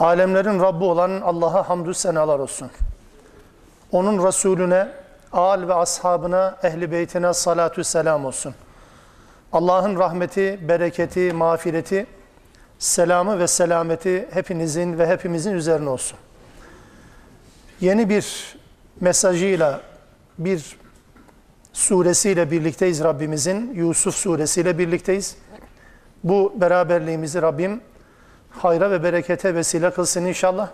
Alemlerin Rabbi olan Allah'a hamdü senalar olsun. Onun Resulüne, al ve ashabına, ehli beytine salatü selam olsun. Allah'ın rahmeti, bereketi, mağfireti, selamı ve selameti hepinizin ve hepimizin üzerine olsun. Yeni bir mesajıyla, bir suresiyle birlikteyiz Rabbimizin. Yusuf suresiyle birlikteyiz. Bu beraberliğimizi Rabbim hayra ve berekete vesile kılsın inşallah.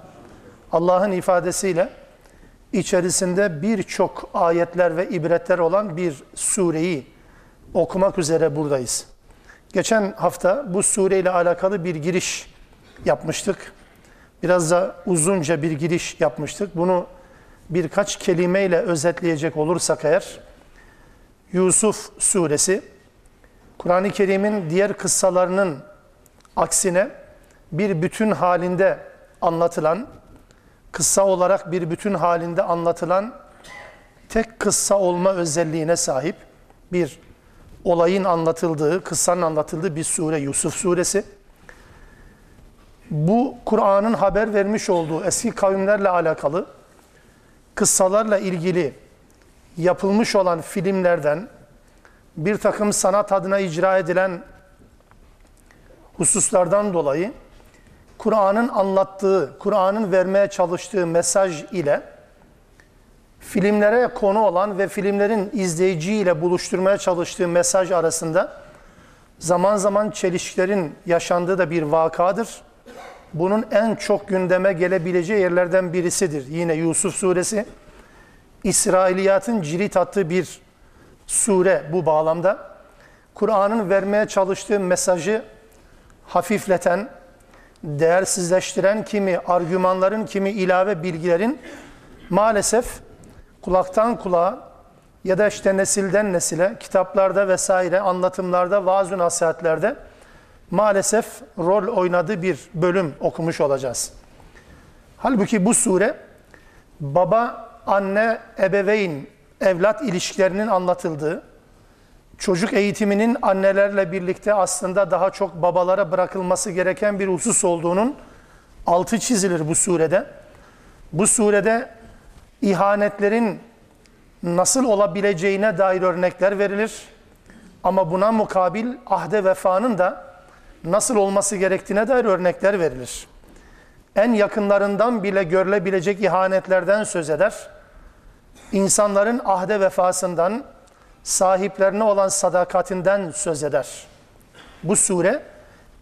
Allah'ın ifadesiyle içerisinde birçok ayetler ve ibretler olan bir sureyi okumak üzere buradayız. Geçen hafta bu sureyle alakalı bir giriş yapmıştık. Biraz da uzunca bir giriş yapmıştık. Bunu birkaç kelimeyle özetleyecek olursak eğer, Yusuf suresi, Kur'an-ı Kerim'in diğer kıssalarının aksine bir bütün halinde anlatılan, kıssa olarak bir bütün halinde anlatılan, tek kıssa olma özelliğine sahip bir olayın anlatıldığı, kıssanın anlatıldığı bir sure Yusuf suresi. Bu Kur'an'ın haber vermiş olduğu eski kavimlerle alakalı kıssalarla ilgili yapılmış olan filmlerden bir takım sanat adına icra edilen hususlardan dolayı Kur'an'ın anlattığı, Kur'an'ın vermeye çalıştığı mesaj ile filmlere konu olan ve filmlerin izleyiciyle buluşturmaya çalıştığı mesaj arasında zaman zaman çelişkilerin yaşandığı da bir vakadır. Bunun en çok gündeme gelebileceği yerlerden birisidir. Yine Yusuf suresi. İsrailiyatın cirit attığı bir sure bu bağlamda. Kur'an'ın vermeye çalıştığı mesajı hafifleten, değersizleştiren kimi argümanların, kimi ilave bilgilerin maalesef kulaktan kulağa ya da işte nesilden nesile, kitaplarda vesaire, anlatımlarda, vaaz nasihatlerde maalesef rol oynadığı bir bölüm okumuş olacağız. Halbuki bu sure baba, anne, ebeveyn, evlat ilişkilerinin anlatıldığı, çocuk eğitiminin annelerle birlikte aslında daha çok babalara bırakılması gereken bir husus olduğunun altı çizilir bu surede. Bu surede ihanetlerin nasıl olabileceğine dair örnekler verilir. Ama buna mukabil ahde vefanın da nasıl olması gerektiğine dair örnekler verilir. En yakınlarından bile görülebilecek ihanetlerden söz eder. İnsanların ahde vefasından, sahiplerine olan sadakatinden söz eder. Bu sure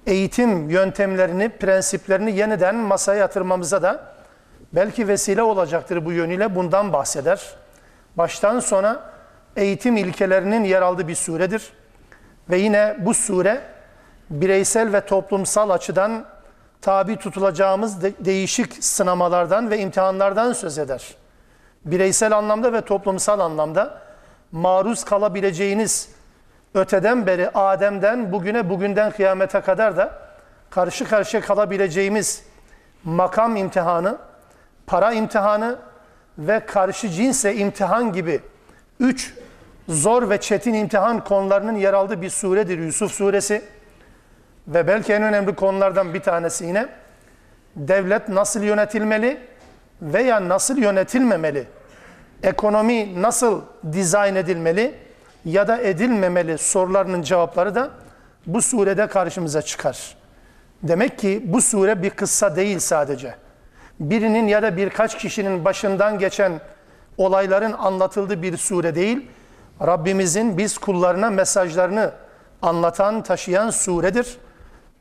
eğitim yöntemlerini, prensiplerini yeniden masaya yatırmamıza da belki vesile olacaktır bu yönüyle bundan bahseder. Baştan sona eğitim ilkelerinin yer aldığı bir suredir. Ve yine bu sure bireysel ve toplumsal açıdan tabi tutulacağımız de değişik sınamalardan ve imtihanlardan söz eder. Bireysel anlamda ve toplumsal anlamda maruz kalabileceğiniz öteden beri Adem'den bugüne bugünden kıyamete kadar da karşı karşıya kalabileceğimiz makam imtihanı, para imtihanı ve karşı cinsle imtihan gibi üç zor ve çetin imtihan konularının yer aldığı bir suredir Yusuf suresi. Ve belki en önemli konulardan bir tanesi yine devlet nasıl yönetilmeli veya nasıl yönetilmemeli? Ekonomi nasıl dizayn edilmeli ya da edilmemeli sorularının cevapları da bu surede karşımıza çıkar. Demek ki bu sure bir kıssa değil sadece. Birinin ya da birkaç kişinin başından geçen olayların anlatıldığı bir sure değil. Rabbimizin biz kullarına mesajlarını anlatan, taşıyan suredir.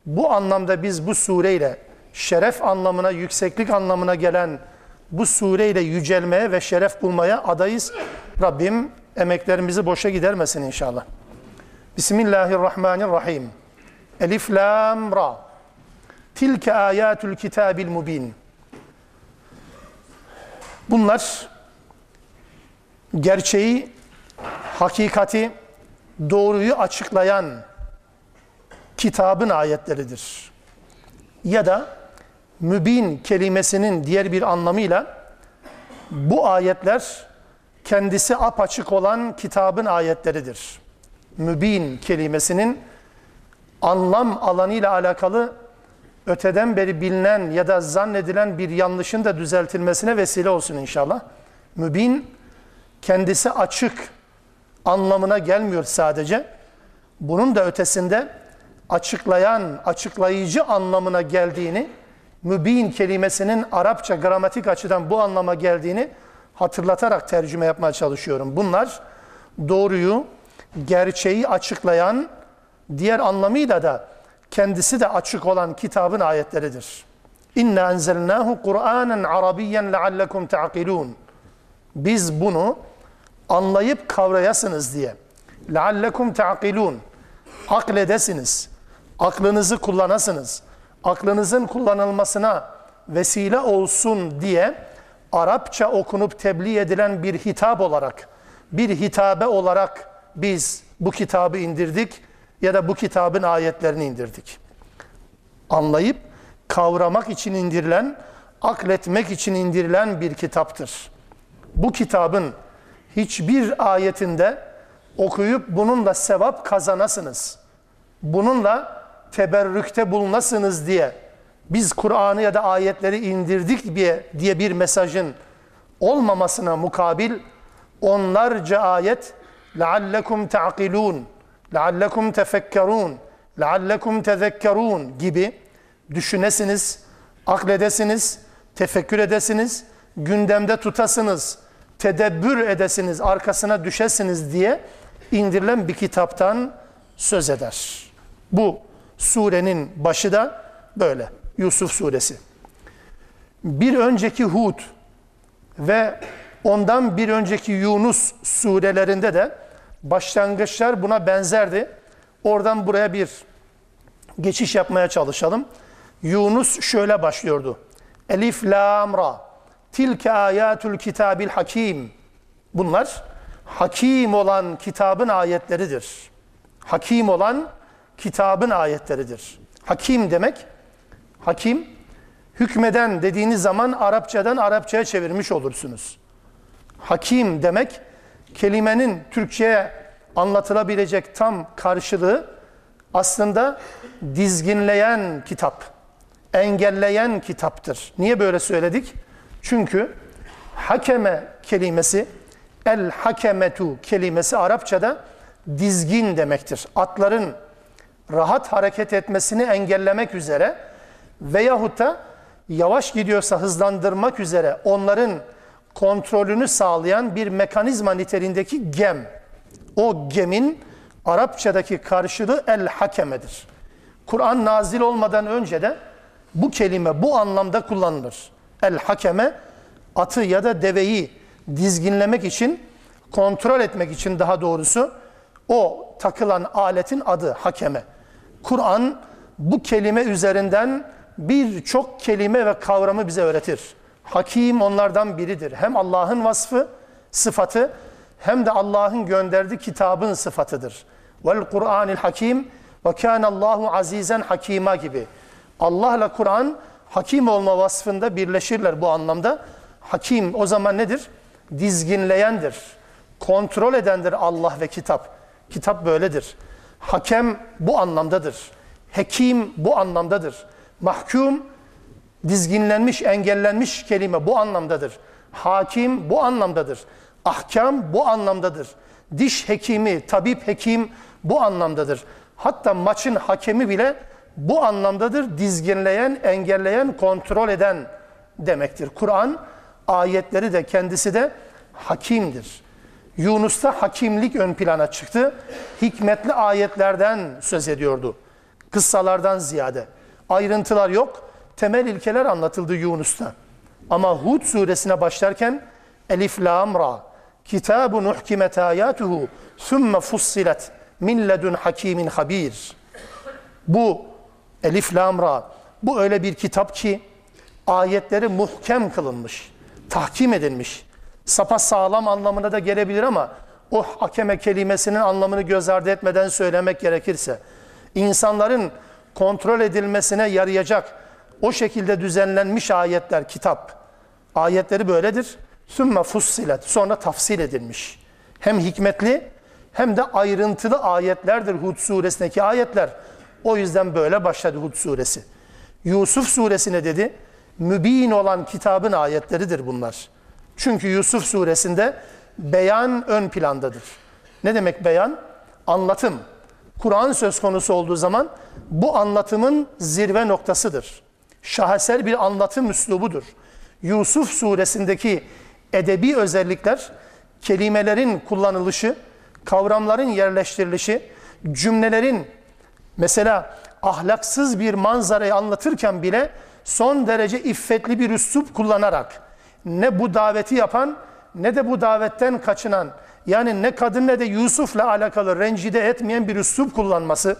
Bu anlamda biz bu sureyle şeref anlamına, yükseklik anlamına gelen bu sureyle yücelmeye ve şeref bulmaya adayız. Rabbim emeklerimizi boşa gidermesin inşallah. Bismillahirrahmanirrahim. Elif, Lam, Ra. Tilke ayatul kitabil mubin. Bunlar gerçeği, hakikati, doğruyu açıklayan kitabın ayetleridir. Ya da mübin kelimesinin diğer bir anlamıyla bu ayetler kendisi apaçık olan kitabın ayetleridir. Mübin kelimesinin anlam alanıyla alakalı öteden beri bilinen ya da zannedilen bir yanlışın da düzeltilmesine vesile olsun inşallah. Mübin kendisi açık anlamına gelmiyor sadece. Bunun da ötesinde açıklayan, açıklayıcı anlamına geldiğini, mübin kelimesinin Arapça gramatik açıdan bu anlama geldiğini hatırlatarak tercüme yapmaya çalışıyorum. Bunlar doğruyu, gerçeği açıklayan, diğer anlamıyla da kendisi de açık olan kitabın ayetleridir. İnna enzelnahu Kur'anen Arabiyyen leallekum ta'qilun. Biz bunu anlayıp kavrayasınız diye. Leallekum ta'qilun. Akledesiniz. Aklınızı kullanasınız. Aklınızın kullanılmasına vesile olsun diye Arapça okunup tebliğ edilen bir hitap olarak, bir hitabe olarak biz bu kitabı indirdik ya da bu kitabın ayetlerini indirdik. Anlayıp kavramak için indirilen, akletmek için indirilen bir kitaptır. Bu kitabın hiçbir ayetinde okuyup bununla sevap kazanasınız. Bununla teberrükte bulunasınız diye biz Kur'an'ı ya da ayetleri indirdik diye, diye bir mesajın olmamasına mukabil onlarca ayet لَعَلَّكُمْ تَعْقِلُونَ لَعَلَّكُمْ تَفَكَّرُونَ لَعَلَّكُمْ تَذَكَّرُونَ gibi düşünesiniz, akledesiniz, tefekkür edesiniz, gündemde tutasınız, tedebbür edesiniz, arkasına düşesiniz diye indirilen bir kitaptan söz eder. Bu surenin başı da böyle. Yusuf suresi. Bir önceki Hud ve ondan bir önceki Yunus surelerinde de başlangıçlar buna benzerdi. Oradan buraya bir geçiş yapmaya çalışalım. Yunus şöyle başlıyordu. Elif lam ra. Tilke ayatul kitabil hakim. Bunlar hakim olan kitabın ayetleridir. Hakim olan kitabın ayetleridir. Hakim demek, hakim, hükmeden dediğiniz zaman Arapçadan Arapçaya çevirmiş olursunuz. Hakim demek, kelimenin Türkçe'ye anlatılabilecek tam karşılığı aslında dizginleyen kitap, engelleyen kitaptır. Niye böyle söyledik? Çünkü hakeme kelimesi, el hakemetu kelimesi Arapçada dizgin demektir. Atların rahat hareket etmesini engellemek üzere veyahut da yavaş gidiyorsa hızlandırmak üzere onların kontrolünü sağlayan bir mekanizma niteliğindeki gem. O gemin Arapçadaki karşılığı el hakemedir. Kur'an nazil olmadan önce de bu kelime bu anlamda kullanılır. El hakeme atı ya da deveyi dizginlemek için, kontrol etmek için daha doğrusu o takılan aletin adı hakeme. Kur'an bu kelime üzerinden birçok kelime ve kavramı bize öğretir. Hakim onlardan biridir. Hem Allah'ın vasfı, sıfatı hem de Allah'ın gönderdiği kitabın sıfatıdır. Vel Kur'anil Hakim ve kana Allahu azizen hakima gibi. Allah'la Kur'an hakim olma vasfında birleşirler bu anlamda. Hakim o zaman nedir? Dizginleyendir. Kontrol edendir Allah ve kitap. Kitap böyledir. Hakem bu anlamdadır. Hekim bu anlamdadır. Mahkum dizginlenmiş, engellenmiş kelime bu anlamdadır. Hakim bu anlamdadır. Ahkam bu anlamdadır. Diş hekimi, tabip hekim bu anlamdadır. Hatta maçın hakemi bile bu anlamdadır. Dizginleyen, engelleyen, kontrol eden demektir. Kur'an ayetleri de kendisi de hakimdir. Yunus'ta hakimlik ön plana çıktı. Hikmetli ayetlerden söz ediyordu. Kıssalardan ziyade. Ayrıntılar yok. Temel ilkeler anlatıldı Yunus'ta. Ama Hud suresine başlarken Elif lam ra Kitabun uhkimet ayatuhu thumme fussilet min ledun hakimin habir. Bu Elif lam ra bu öyle bir kitap ki ayetleri muhkem kılınmış. tahkim edilmiş. Sapa sağlam anlamına da gelebilir ama o hakeme kelimesinin anlamını göz ardı etmeden söylemek gerekirse insanların kontrol edilmesine yarayacak o şekilde düzenlenmiş ayetler, kitap. Ayetleri böyledir. Sümme fussilet. Sonra tafsil edilmiş. Hem hikmetli hem de ayrıntılı ayetlerdir Hud suresindeki ayetler. O yüzden böyle başladı Hud suresi. Yusuf suresine dedi? Mübin olan kitabın ayetleridir bunlar. Çünkü Yusuf suresinde beyan ön plandadır. Ne demek beyan? Anlatım. Kur'an söz konusu olduğu zaman bu anlatımın zirve noktasıdır. Şaheser bir anlatım üslubudur. Yusuf suresindeki edebi özellikler, kelimelerin kullanılışı, kavramların yerleştirilişi, cümlelerin mesela ahlaksız bir manzarayı anlatırken bile son derece iffetli bir üslup kullanarak ne bu daveti yapan ne de bu davetten kaçınan yani ne kadın ne de Yusuf'la alakalı rencide etmeyen bir üslup kullanması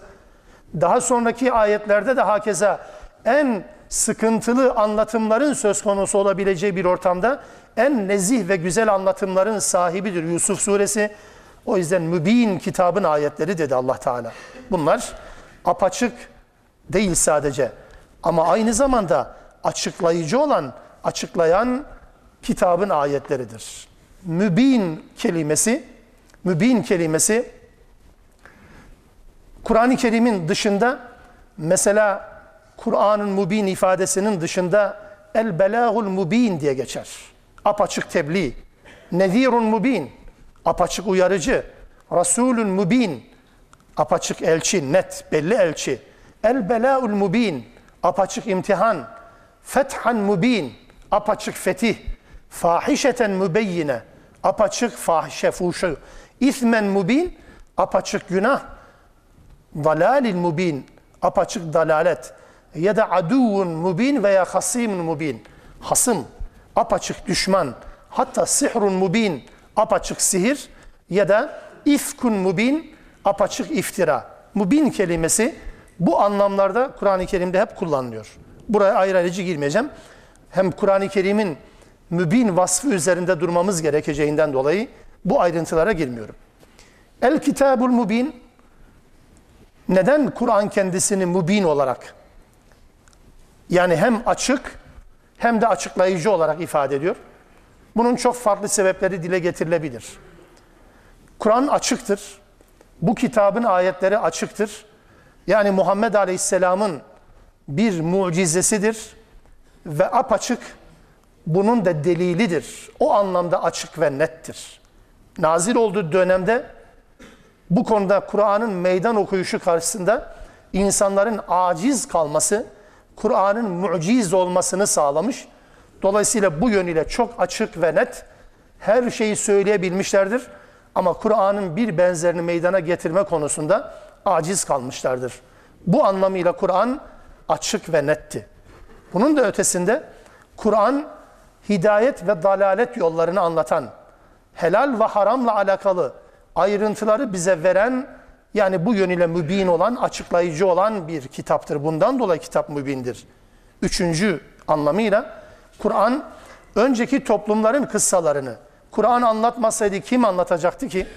daha sonraki ayetlerde de hakeza en sıkıntılı anlatımların söz konusu olabileceği bir ortamda en nezih ve güzel anlatımların sahibidir Yusuf suresi. O yüzden mübin kitabın ayetleri dedi Allah Teala. Bunlar apaçık değil sadece ama aynı zamanda açıklayıcı olan, açıklayan kitabın ayetleridir. Mübin kelimesi, mübin kelimesi Kur'an-ı Kerim'in dışında mesela Kur'an'ın mubin ifadesinin dışında el belagul mubin diye geçer. Apaçık tebliğ. Nezirun mubin. Apaçık uyarıcı. Rasulun mubin. Apaçık elçi, net, belli elçi. El belaul mubin. Apaçık imtihan. Fethan mubin. Apaçık fetih. Fahişeten mübeyyine. Apaçık fahişe, fuşu. İthmen mubin. Apaçık günah. Dalalil mubin. Apaçık dalalet ya da aduvun mubin veya hasimun mubin. Hasım, apaçık düşman, hatta sihrun mubin, apaçık sihir ya da ifkun mubin, apaçık iftira. Mubin kelimesi bu anlamlarda Kur'an-ı Kerim'de hep kullanılıyor. Buraya ayrı ayrıcı girmeyeceğim. Hem Kur'an-ı Kerim'in mübin vasfı üzerinde durmamız gerekeceğinden dolayı bu ayrıntılara girmiyorum. El kitabul mubin neden Kur'an kendisini mubin olarak yani hem açık hem de açıklayıcı olarak ifade ediyor. Bunun çok farklı sebepleri dile getirilebilir. Kur'an açıktır. Bu kitabın ayetleri açıktır. Yani Muhammed Aleyhisselam'ın bir mucizesidir ve apaçık bunun da delilidir. O anlamda açık ve nettir. Nazil olduğu dönemde bu konuda Kur'an'ın meydan okuyuşu karşısında insanların aciz kalması Kur'an'ın muciz olmasını sağlamış. Dolayısıyla bu yönüyle çok açık ve net her şeyi söyleyebilmişlerdir. Ama Kur'an'ın bir benzerini meydana getirme konusunda aciz kalmışlardır. Bu anlamıyla Kur'an açık ve netti. Bunun da ötesinde Kur'an hidayet ve dalalet yollarını anlatan, helal ve haramla alakalı ayrıntıları bize veren yani bu yönüyle mübin olan, açıklayıcı olan bir kitaptır. Bundan dolayı kitap mübindir. Üçüncü anlamıyla Kur'an önceki toplumların kıssalarını, Kur'an anlatmasaydı kim anlatacaktı ki?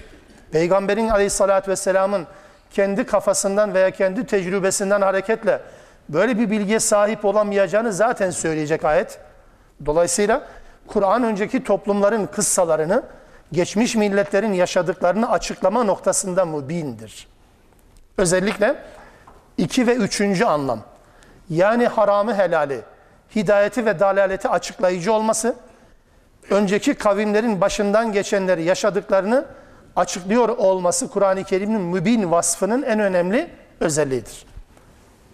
Peygamberin aleyhissalatü vesselamın kendi kafasından veya kendi tecrübesinden hareketle böyle bir bilgiye sahip olamayacağını zaten söyleyecek ayet. Dolayısıyla Kur'an önceki toplumların kıssalarını, geçmiş milletlerin yaşadıklarını açıklama noktasında mübindir. Özellikle iki ve üçüncü anlam. Yani haramı helali, hidayeti ve dalaleti açıklayıcı olması, önceki kavimlerin başından geçenleri yaşadıklarını açıklıyor olması Kur'an-ı Kerim'in mübin vasfının en önemli özelliğidir.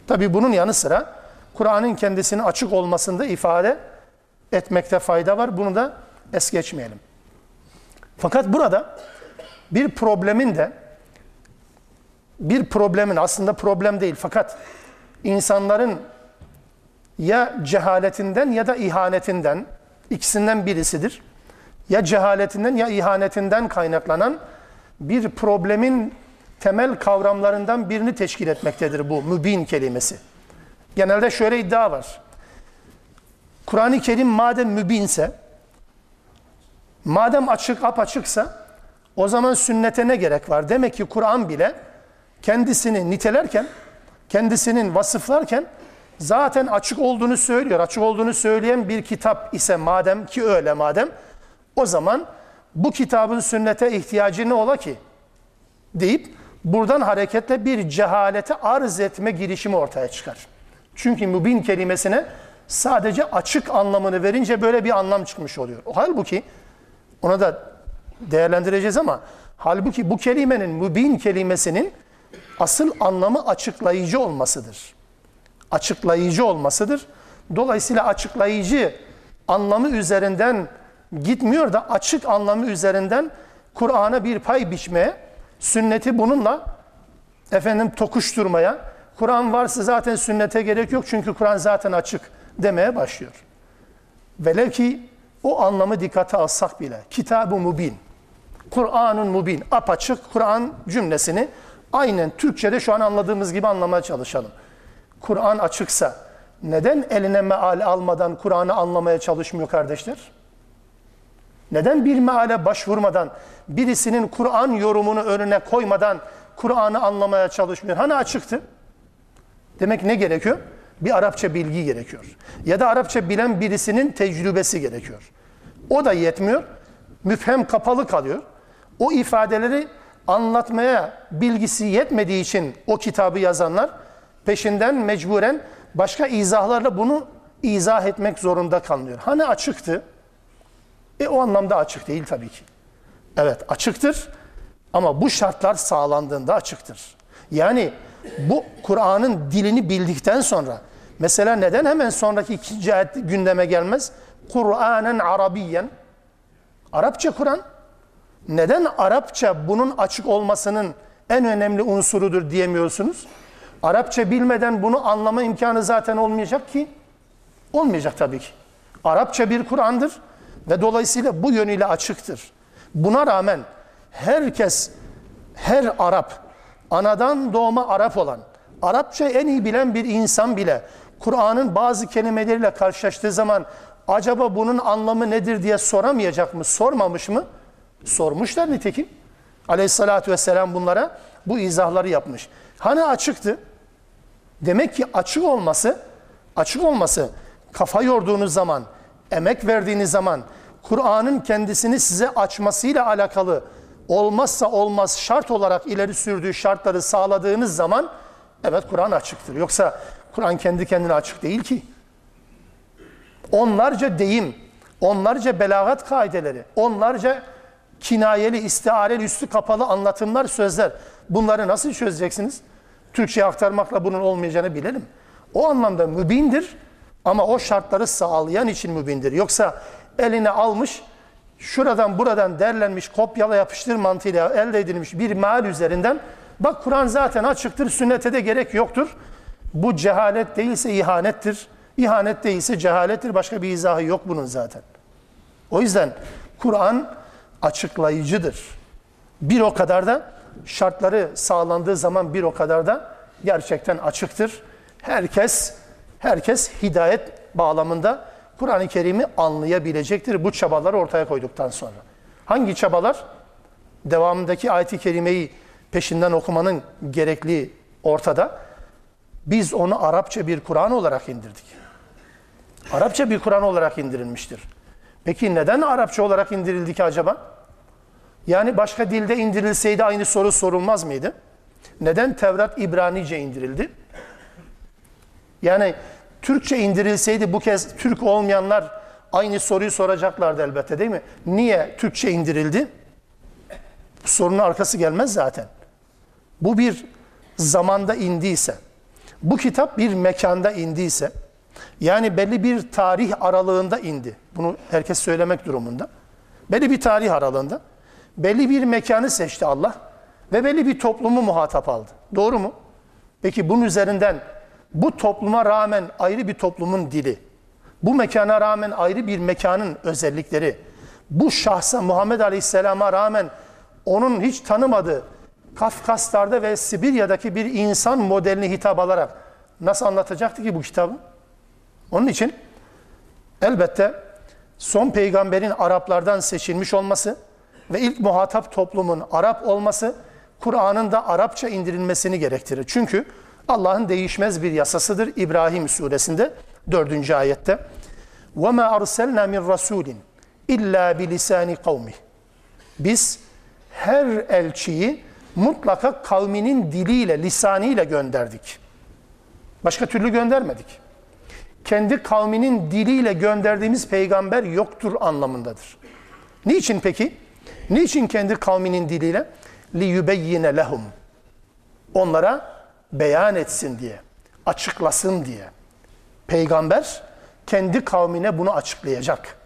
Tabi bunun yanı sıra Kur'an'ın kendisinin açık olmasında ifade etmekte fayda var. Bunu da es geçmeyelim. Fakat burada bir problemin de bir problemin aslında problem değil fakat insanların ya cehaletinden ya da ihanetinden ikisinden birisidir. Ya cehaletinden ya ihanetinden kaynaklanan bir problemin temel kavramlarından birini teşkil etmektedir bu mübin kelimesi. Genelde şöyle iddia var. Kur'an-ı Kerim madem mübinse Madem açık apaçıksa o zaman sünnete ne gerek var? Demek ki Kur'an bile kendisini nitelerken, kendisinin vasıflarken zaten açık olduğunu söylüyor. Açık olduğunu söyleyen bir kitap ise madem ki öyle madem o zaman bu kitabın sünnete ihtiyacı ne ola ki? deyip buradan hareketle bir cehalete arz etme girişimi ortaya çıkar. Çünkü mübin kelimesine sadece açık anlamını verince böyle bir anlam çıkmış oluyor. Halbuki ona da değerlendireceğiz ama halbuki bu kelimenin mübin kelimesinin asıl anlamı açıklayıcı olmasıdır. Açıklayıcı olmasıdır. Dolayısıyla açıklayıcı anlamı üzerinden gitmiyor da açık anlamı üzerinden Kur'an'a bir pay biçmeye, sünneti bununla efendim tokuşturmaya, Kur'an varsa zaten sünnete gerek yok çünkü Kur'an zaten açık demeye başlıyor. Velev ki o anlamı dikkate alsak bile kitab-ı mubin, Kur'an'ın mubin, apaçık Kur'an cümlesini aynen Türkçe'de şu an anladığımız gibi anlamaya çalışalım. Kur'an açıksa neden eline meal almadan Kur'an'ı anlamaya çalışmıyor kardeşler? Neden bir meale başvurmadan, birisinin Kur'an yorumunu önüne koymadan Kur'an'ı anlamaya çalışmıyor? Hani açıktı? Demek ne gerekiyor? Bir Arapça bilgi gerekiyor. Ya da Arapça bilen birisinin tecrübesi gerekiyor. O da yetmiyor. Müfhem kapalı kalıyor. O ifadeleri anlatmaya bilgisi yetmediği için o kitabı yazanlar peşinden mecburen başka izahlarla bunu izah etmek zorunda kalıyor. Hani açıktı? E o anlamda açık değil tabii ki. Evet açıktır ama bu şartlar sağlandığında açıktır. Yani bu Kur'an'ın dilini bildikten sonra mesela neden hemen sonraki ikinci ayet gündeme gelmez? Kur'anen Arabiyen Arapça Kur'an neden Arapça bunun açık olmasının en önemli unsurudur diyemiyorsunuz? Arapça bilmeden bunu anlama imkanı zaten olmayacak ki. Olmayacak tabii ki. Arapça bir Kur'an'dır ve dolayısıyla bu yönüyle açıktır. Buna rağmen herkes, her Arap, anadan doğma Arap olan, Arapça en iyi bilen bir insan bile Kur'an'ın bazı kelimeleriyle karşılaştığı zaman acaba bunun anlamı nedir diye soramayacak mı, sormamış mı? Sormuşlar nitekim. Aleyhissalatü vesselam bunlara bu izahları yapmış. Hani açıktı? Demek ki açık olması, açık olması kafa yorduğunuz zaman, emek verdiğiniz zaman Kur'an'ın kendisini size açmasıyla alakalı olmazsa olmaz şart olarak ileri sürdüğü şartları sağladığınız zaman evet Kur'an açıktır. Yoksa Kur'an kendi kendine açık değil ki. Onlarca deyim, onlarca belagat kaideleri, onlarca kinayeli, istiareli, üstü kapalı anlatımlar, sözler. Bunları nasıl çözeceksiniz? Türkçe'ye aktarmakla bunun olmayacağını bilelim. O anlamda mübindir ama o şartları sağlayan için mübindir. Yoksa eline almış, şuradan buradan derlenmiş, kopyala yapıştır mantığıyla elde edilmiş bir meal üzerinden bak Kur'an zaten açıktır, sünnete de gerek yoktur. Bu cehalet değilse ihanettir. İhanet değilse cehalettir. Başka bir izahı yok bunun zaten. O yüzden Kur'an açıklayıcıdır. Bir o kadar da şartları sağlandığı zaman bir o kadar da gerçekten açıktır. Herkes herkes hidayet bağlamında Kur'an-ı Kerim'i anlayabilecektir bu çabaları ortaya koyduktan sonra. Hangi çabalar? Devamındaki ayet-i kerimeyi peşinden okumanın gerekli ortada. Biz onu Arapça bir Kur'an olarak indirdik. Arapça bir Kur'an olarak indirilmiştir. Peki neden Arapça olarak indirildi ki acaba? Yani başka dilde indirilseydi aynı soru sorulmaz mıydı? Neden Tevrat İbranice indirildi? Yani Türkçe indirilseydi bu kez Türk olmayanlar aynı soruyu soracaklardı elbette değil mi? Niye Türkçe indirildi? Bu sorunun arkası gelmez zaten. Bu bir zamanda indiyse, bu kitap bir mekanda indiyse, yani belli bir tarih aralığında indi. Bunu herkes söylemek durumunda. Belli bir tarih aralığında. Belli bir mekanı seçti Allah ve belli bir toplumu muhatap aldı. Doğru mu? Peki bunun üzerinden bu topluma rağmen ayrı bir toplumun dili, bu mekana rağmen ayrı bir mekanın özellikleri, bu şahsa Muhammed Aleyhisselam'a rağmen onun hiç tanımadığı Kafkaslar'da ve Sibirya'daki bir insan modelini hitap alarak nasıl anlatacaktı ki bu kitabı? Onun için elbette son peygamberin Araplardan seçilmiş olması ve ilk muhatap toplumun Arap olması Kur'an'ın da Arapça indirilmesini gerektirir. Çünkü Allah'ın değişmez bir yasasıdır İbrahim suresinde 4. ayette. وَمَا أَرْسَلْنَا مِنْ رَسُولٍ اِلَّا بِلِسَانِ قَوْمِهِ Biz her elçiyi mutlaka kavminin diliyle, lisanıyla gönderdik. Başka türlü göndermedik. Kendi kavminin diliyle gönderdiğimiz peygamber yoktur anlamındadır. Niçin peki? Niçin kendi kavminin diliyle? لِيُبَيِّنَ لَهُمْ Onlara beyan etsin diye, açıklasın diye. Peygamber kendi kavmine bunu açıklayacak.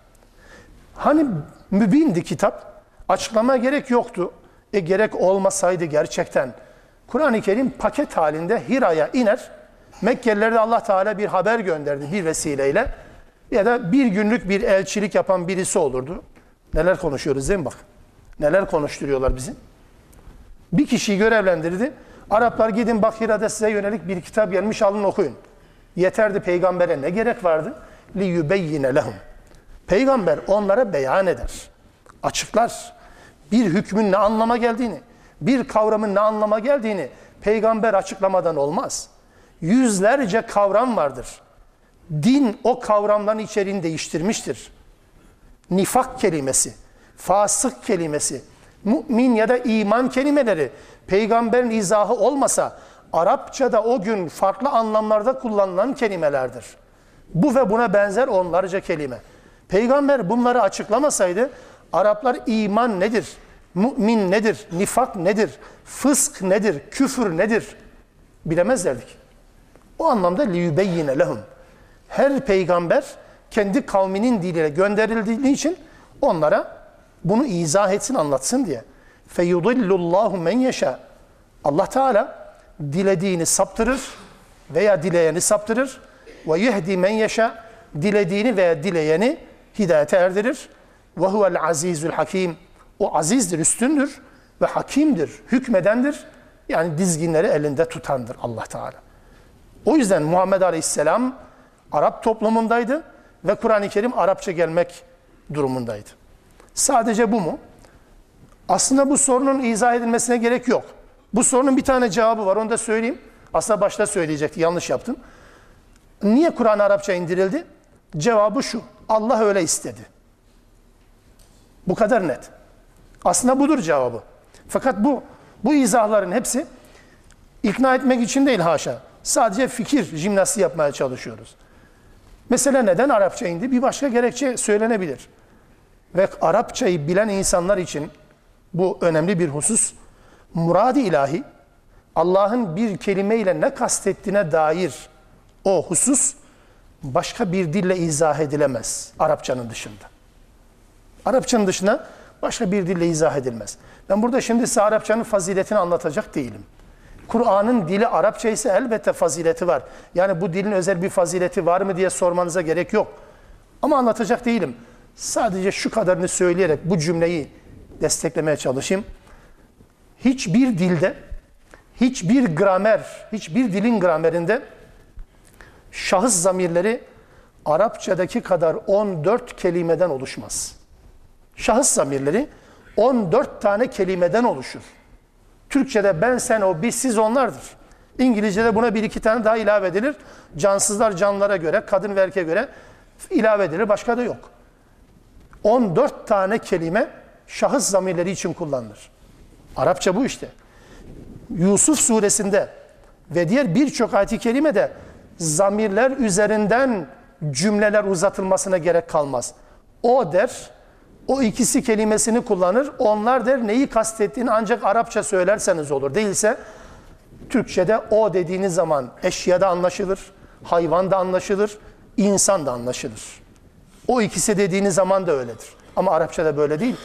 Hani mübindi kitap, açıklama gerek yoktu. E gerek olmasaydı gerçekten Kur'an-ı Kerim paket halinde Hira'ya iner. Mekkelilerde Allah Teala bir haber gönderdi bir vesileyle. Ya da bir günlük bir elçilik yapan birisi olurdu. Neler konuşuyoruz değil mi bak? Neler konuşturuyorlar bizi? Bir kişiyi görevlendirdi. Araplar gidin bak Hira'da size yönelik bir kitap gelmiş alın okuyun. Yeterdi peygambere ne gerek vardı? Li yubeyyine lehum. Peygamber onlara beyan eder. Açıklar. Bir hükmün ne anlama geldiğini, bir kavramın ne anlama geldiğini peygamber açıklamadan olmaz. Yüzlerce kavram vardır. Din o kavramların içeriğini değiştirmiştir. Nifak kelimesi, fasık kelimesi, mümin ya da iman kelimeleri peygamberin izahı olmasa Arapçada o gün farklı anlamlarda kullanılan kelimelerdir. Bu ve buna benzer onlarca kelime. Peygamber bunları açıklamasaydı Araplar iman nedir, mümin nedir, nifak nedir, fısk nedir, küfür nedir bilemezlerdik. O anlamda liyubeyyine lehum. Her peygamber kendi kavminin diliyle gönderildiği için onlara bunu izah etsin, anlatsın diye. Feyudillullahu men yeşâ. Allah Teala dilediğini saptırır veya dileyeni saptırır. Yehdi men yeşâ. Dilediğini veya dileyeni hidayete erdirir. Huvel azizül hakim. O azizdir, üstündür ve hakimdir, hükmedendir. Yani dizginleri elinde tutandır Allah Teala. O yüzden Muhammed Aleyhisselam Arap toplumundaydı ve Kur'an-ı Kerim Arapça gelmek durumundaydı. Sadece bu mu? Aslında bu sorunun izah edilmesine gerek yok. Bu sorunun bir tane cevabı var, onu da söyleyeyim. Aslında başta söyleyecekti, yanlış yaptım. Niye Kur'an Arapça indirildi? Cevabı şu, Allah öyle istedi. Bu kadar net. Aslında budur cevabı. Fakat bu bu izahların hepsi ikna etmek için değil haşa. Sadece fikir jimnastiği yapmaya çalışıyoruz. Mesela neden Arapça indi? Bir başka gerekçe söylenebilir. Ve Arapçayı bilen insanlar için bu önemli bir husus. Muradi ilahi, Allah'ın bir kelimeyle ne kastettiğine dair o husus başka bir dille izah edilemez Arapçanın dışında. Arapçanın dışına başka bir dille izah edilmez. Ben burada şimdi size Arapçanın faziletini anlatacak değilim. Kur'an'ın dili Arapça ise elbette fazileti var. Yani bu dilin özel bir fazileti var mı diye sormanıza gerek yok. Ama anlatacak değilim. Sadece şu kadarını söyleyerek bu cümleyi desteklemeye çalışayım. Hiçbir dilde, hiçbir gramer, hiçbir dilin gramerinde şahıs zamirleri Arapçadaki kadar 14 kelimeden oluşmaz. Şahıs zamirleri 14 tane kelimeden oluşur. Türkçe'de ben, sen, o, biz, siz onlardır. İngilizce'de buna bir iki tane daha ilave edilir. Cansızlar canlılara göre, kadın ve erkeğe göre ilave edilir. Başka da yok. 14 tane kelime şahıs zamirleri için kullanılır. Arapça bu işte. Yusuf suresinde ve diğer birçok ayet-i kerimede zamirler üzerinden cümleler uzatılmasına gerek kalmaz. O der, o ikisi kelimesini kullanır. Onlar der neyi kastettiğini ancak Arapça söylerseniz olur. Değilse Türkçe'de o dediğiniz zaman eşya da anlaşılır, hayvan da anlaşılır, insan da anlaşılır. O ikisi dediğiniz zaman da öyledir. Ama Arapçada böyle değil.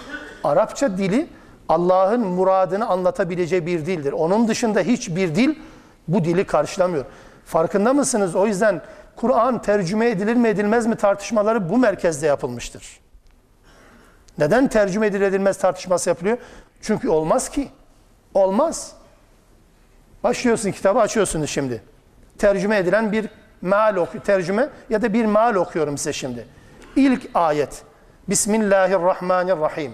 Arapça dili Allah'ın muradını anlatabileceği bir dildir. Onun dışında hiçbir dil bu dili karşılamıyor. Farkında mısınız? O yüzden Kur'an tercüme edilir mi edilmez mi tartışmaları bu merkezde yapılmıştır. Neden tercüme edilir edilmez tartışması yapılıyor? Çünkü olmaz ki. Olmaz. Başlıyorsun kitabı açıyorsunuz şimdi. Tercüme edilen bir meal tercüme ya da bir meal okuyorum size şimdi. İlk ayet. Bismillahirrahmanirrahim.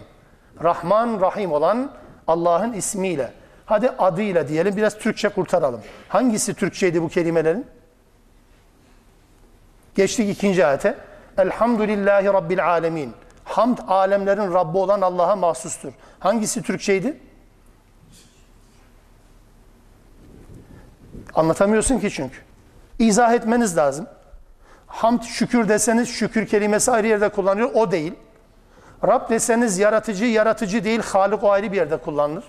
Rahman Rahim olan Allah'ın ismiyle. Hadi adıyla diyelim biraz Türkçe kurtaralım. Hangisi Türkçeydi bu kelimelerin? Geçtik ikinci ayete. Elhamdülillahi Rabbil alemin. Hamd alemlerin Rabbi olan Allah'a mahsustur. Hangisi Türkçeydi? Anlatamıyorsun ki çünkü. İzah etmeniz lazım. Hamd şükür deseniz şükür kelimesi ayrı yerde kullanılıyor. O değil. Rab deseniz yaratıcı, yaratıcı değil. Halik o ayrı bir yerde kullanılır.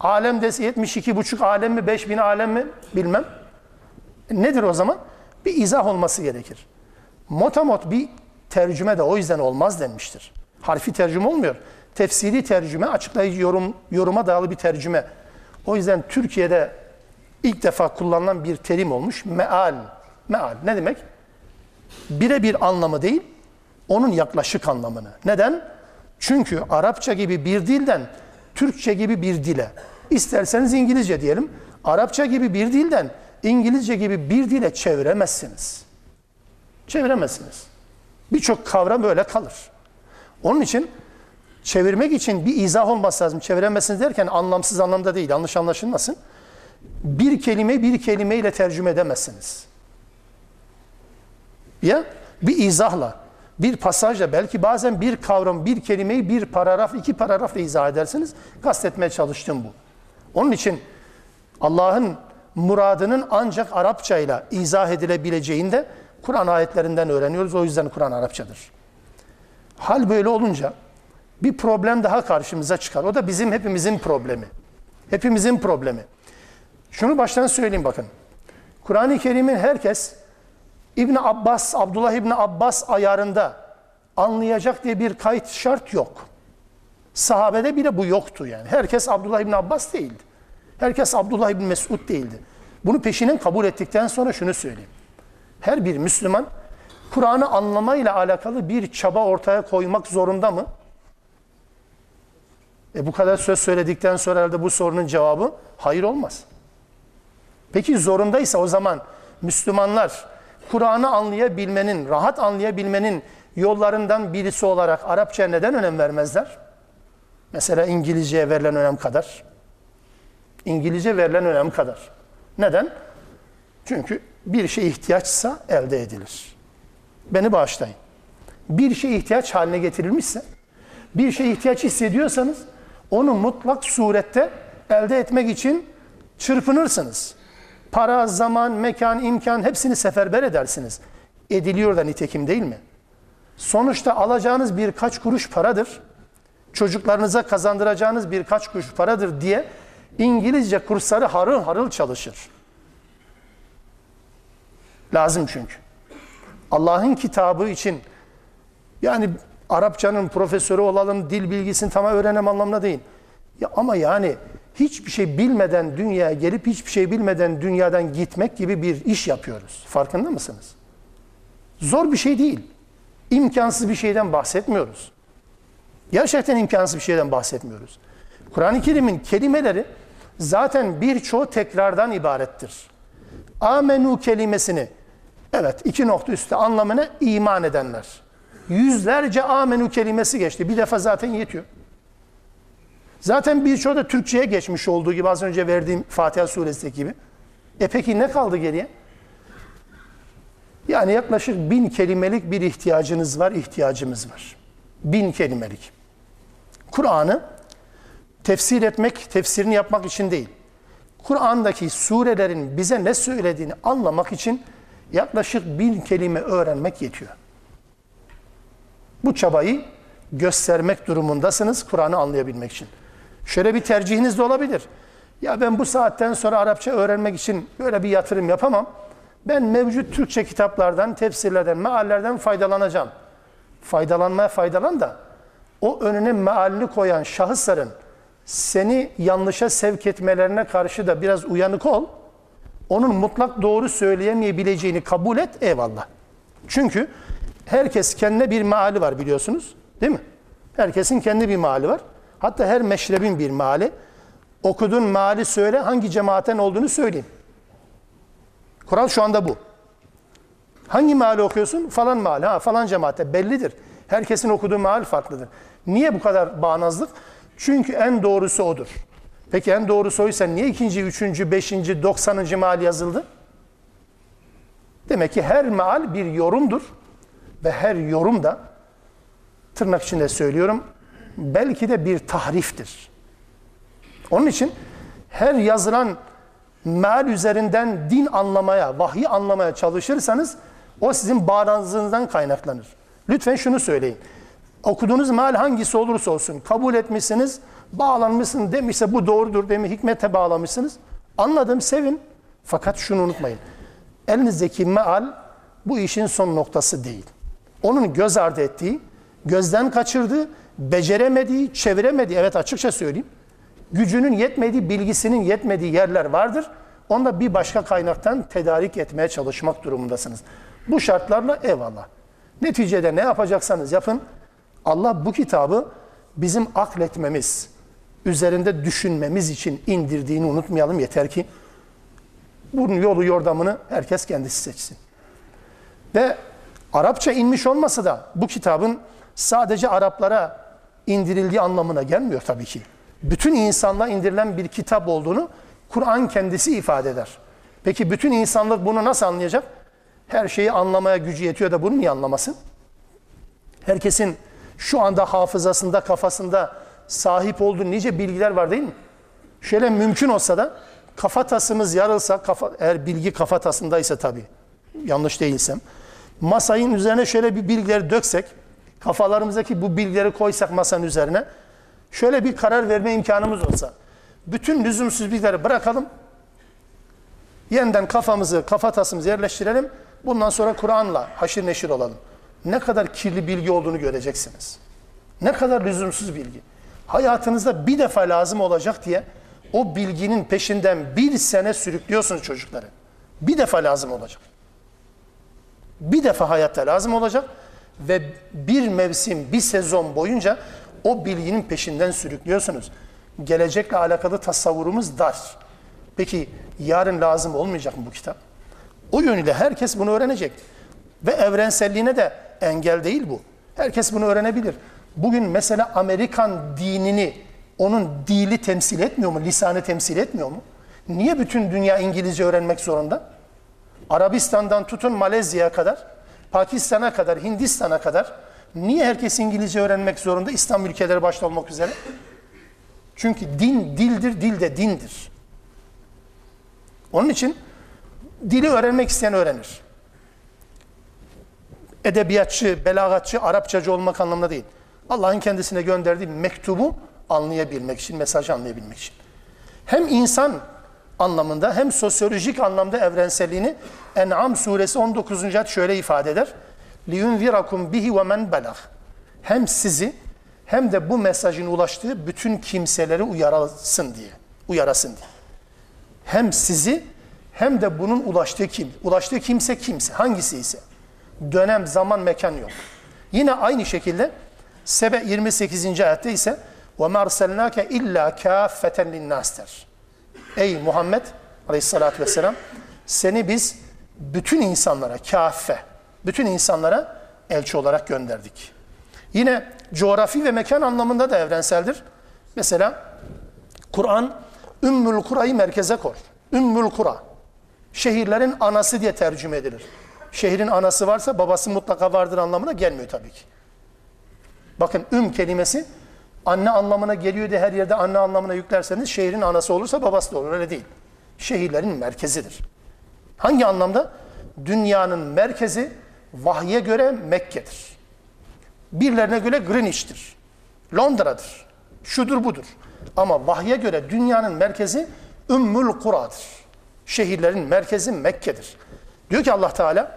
Alem dese 72 buçuk alem mi, 5000 alem mi bilmem. Nedir o zaman? Bir izah olması gerekir. Motamot bir tercüme de o yüzden olmaz denmiştir. Harfi tercüme olmuyor. Tefsiri tercüme, açıklayıcı yorum, yoruma dayalı bir tercüme. O yüzden Türkiye'de ilk defa kullanılan bir terim olmuş. Meal. Meal ne demek? Birebir anlamı değil, onun yaklaşık anlamını. Neden? Çünkü Arapça gibi bir dilden Türkçe gibi bir dile, isterseniz İngilizce diyelim, Arapça gibi bir dilden İngilizce gibi bir dile çeviremezsiniz. Çeviremezsiniz. Birçok kavram böyle kalır. Onun için çevirmek için bir izah olması lazım. Çeviremezsiniz derken anlamsız anlamda değil, yanlış anlaşılmasın. Bir kelime bir kelimeyle tercüme edemezsiniz. Ya bir izahla, bir pasajla belki bazen bir kavram, bir kelimeyi bir paragraf, iki paragrafla izah edersiniz. Kastetmeye çalıştım bu. Onun için Allah'ın muradının ancak Arapça ile izah edilebileceğini de Kur'an ayetlerinden öğreniyoruz. O yüzden Kur'an Arapçadır. Hal böyle olunca bir problem daha karşımıza çıkar. O da bizim hepimizin problemi. Hepimizin problemi. Şunu baştan söyleyeyim bakın. Kur'an-ı Kerim'in herkes İbn Abbas, Abdullah İbn Abbas ayarında anlayacak diye bir kayıt şart yok. Sahabede bile bu yoktu yani. Herkes Abdullah İbn Abbas değildi. Herkes Abdullah İbn Mesud değildi. Bunu peşinen kabul ettikten sonra şunu söyleyeyim. Her bir Müslüman Kur'an'ı anlamayla alakalı bir çaba ortaya koymak zorunda mı? E bu kadar söz söyledikten sonra herhalde bu sorunun cevabı hayır olmaz. Peki zorundaysa o zaman Müslümanlar Kur'an'ı anlayabilmenin, rahat anlayabilmenin yollarından birisi olarak Arapçaya neden önem vermezler? Mesela İngilizceye verilen önem kadar. İngilizce verilen önem kadar. Neden? Çünkü bir şey ihtiyaçsa elde edilir. Beni bağışlayın. Bir şey ihtiyaç haline getirilmişse, bir şey ihtiyaç hissediyorsanız onu mutlak surette elde etmek için çırpınırsınız. Para, zaman, mekan, imkan hepsini seferber edersiniz. Ediliyor da nitekim değil mi? Sonuçta alacağınız birkaç kuruş paradır. Çocuklarınıza kazandıracağınız birkaç kuruş paradır diye İngilizce kursları harıl harıl çalışır. Lazım çünkü. Allah'ın kitabı için yani Arapçanın profesörü olalım, dil bilgisini tamam öğrenem anlamına değil. Ya ama yani hiçbir şey bilmeden dünyaya gelip hiçbir şey bilmeden dünyadan gitmek gibi bir iş yapıyoruz. Farkında mısınız? Zor bir şey değil. İmkansız bir şeyden bahsetmiyoruz. Gerçekten imkansız bir şeyden bahsetmiyoruz. Kur'an-ı Kerim'in kelimeleri zaten birçoğu tekrardan ibarettir. Amenu kelimesini evet iki nokta üstte anlamına iman edenler. Yüzlerce amenu kelimesi geçti. Bir defa zaten yetiyor. Zaten birçoğu da Türkçe'ye geçmiş olduğu gibi az önce verdiğim Fatiha suresi gibi. E peki ne kaldı geriye? Yani yaklaşık bin kelimelik bir ihtiyacınız var, ihtiyacımız var. Bin kelimelik. Kur'an'ı tefsir etmek, tefsirini yapmak için değil. Kur'an'daki surelerin bize ne söylediğini anlamak için yaklaşık bin kelime öğrenmek yetiyor. Bu çabayı göstermek durumundasınız Kur'an'ı anlayabilmek için. Şöyle bir tercihiniz de olabilir. Ya ben bu saatten sonra Arapça öğrenmek için böyle bir yatırım yapamam. Ben mevcut Türkçe kitaplardan, tefsirlerden, meallerden faydalanacağım. Faydalanmaya faydalan da o önüne mealini koyan şahısların seni yanlışa sevk etmelerine karşı da biraz uyanık ol. Onun mutlak doğru söyleyemeyebileceğini kabul et, eyvallah. Çünkü herkes kendine bir meali var biliyorsunuz, değil mi? Herkesin kendi bir meali var. Hatta her meşrebin bir meali. Okudun meali söyle, hangi cemaaten olduğunu söyleyeyim. Kural şu anda bu. Hangi meali okuyorsun? Falan meali, ha falan cemaate bellidir. Herkesin okuduğu meal farklıdır. Niye bu kadar bağnazlık? Çünkü en doğrusu odur. Peki en doğrusu oysa niye ikinci, üçüncü, beşinci, doksanıncı meal yazıldı? Demek ki her meal bir yorumdur ve her yorum da tırnak içinde söylüyorum belki de bir tahriftir. Onun için her yazılan meal üzerinden din anlamaya, vahyi anlamaya çalışırsanız o sizin bağlantınızdan kaynaklanır. Lütfen şunu söyleyin. Okuduğunuz meal hangisi olursa olsun kabul etmişsiniz, bağlanmışsınız demişse bu doğrudur demiş, hikmete bağlamışsınız. Anladım, sevin. Fakat şunu unutmayın. Elinizdeki meal bu işin son noktası değil. Onun göz ardı ettiği, gözden kaçırdığı, beceremediği, çeviremediği, evet açıkça söyleyeyim, gücünün yetmediği, bilgisinin yetmediği yerler vardır. Onu da bir başka kaynaktan tedarik etmeye çalışmak durumundasınız. Bu şartlarla eyvallah. Neticede ne yapacaksanız yapın. Allah bu kitabı bizim akletmemiz, üzerinde düşünmemiz için indirdiğini unutmayalım yeter ki bunun yolu yordamını herkes kendisi seçsin. Ve Arapça inmiş olmasa da bu kitabın sadece Araplara indirildiği anlamına gelmiyor tabii ki. Bütün insanlığa indirilen bir kitap olduğunu Kur'an kendisi ifade eder. Peki bütün insanlık bunu nasıl anlayacak? Her şeyi anlamaya gücü yetiyor da bunu niye anlamasın? Herkesin şu anda hafızasında, kafasında sahip olduğu nice bilgiler var değil mi? Şöyle mümkün olsa da kafatasımız yarılsa, kafa, eğer bilgi kafatasındaysa tabii, yanlış değilsem, masayın üzerine şöyle bir bilgileri döksek, kafalarımızdaki bu bilgileri koysak masanın üzerine, şöyle bir karar verme imkanımız olsa, bütün lüzumsuz bilgileri bırakalım, yeniden kafamızı, kafatasımızı yerleştirelim, bundan sonra Kur'an'la haşir neşir olalım. Ne kadar kirli bilgi olduğunu göreceksiniz. Ne kadar lüzumsuz bilgi. Hayatınızda bir defa lazım olacak diye o bilginin peşinden bir sene sürüklüyorsunuz çocukları. Bir defa lazım olacak. Bir defa hayatta lazım olacak ve bir mevsim, bir sezon boyunca o bilginin peşinden sürüklüyorsunuz. Gelecekle alakalı tasavvurumuz dar. Peki yarın lazım olmayacak mı bu kitap? O yönüyle herkes bunu öğrenecek. Ve evrenselliğine de engel değil bu. Herkes bunu öğrenebilir. Bugün mesela Amerikan dinini onun dili temsil etmiyor mu? Lisanı temsil etmiyor mu? Niye bütün dünya İngilizce öğrenmek zorunda? Arabistan'dan tutun Malezya'ya kadar, Pakistan'a kadar, Hindistan'a kadar niye herkes İngilizce öğrenmek zorunda? İslam ülkeleri başta olmak üzere. Çünkü din dildir, dil de dindir. Onun için dili öğrenmek isteyen öğrenir. Edebiyatçı, belagatçı, Arapçacı olmak anlamında değil. Allah'ın kendisine gönderdiği mektubu anlayabilmek için, mesajı anlayabilmek için. Hem insan anlamında hem sosyolojik anlamda evrenselliğini En'am suresi 19. ayet şöyle ifade eder. لِيُنْذِرَكُمْ bihi وَمَنْ بَلَغْ Hem sizi hem de bu mesajın ulaştığı bütün kimseleri uyarasın diye. Uyarasın diye. Hem sizi hem de bunun ulaştığı kim? Ulaştığı kimse kimse. Hangisi ise. Dönem, zaman, mekan yok. Yine aynı şekilde Sebe 28. ayette ise وَمَا أَرْسَلْنَاكَ اِلَّا كَافَّةً لِلنَّاسِ der. Ey Muhammed aleyhissalatü vesselam seni biz bütün insanlara kaffe, bütün insanlara elçi olarak gönderdik. Yine coğrafi ve mekan anlamında da evrenseldir. Mesela Kur'an Ümmül Kura'yı merkeze koy. Ümmül Kura. Şehirlerin anası diye tercüme edilir. Şehrin anası varsa babası mutlaka vardır anlamına gelmiyor tabii ki. Bakın üm kelimesi anne anlamına geliyor diye her yerde anne anlamına yüklerseniz şehrin anası olursa babası da olur. Öyle değil. Şehirlerin merkezidir. Hangi anlamda? Dünyanın merkezi vahye göre Mekke'dir. Birilerine göre Greenwich'tir. Londra'dır. Şudur budur. Ama vahye göre dünyanın merkezi Ümmül Kura'dır. Şehirlerin merkezi Mekke'dir. Diyor ki Allah Teala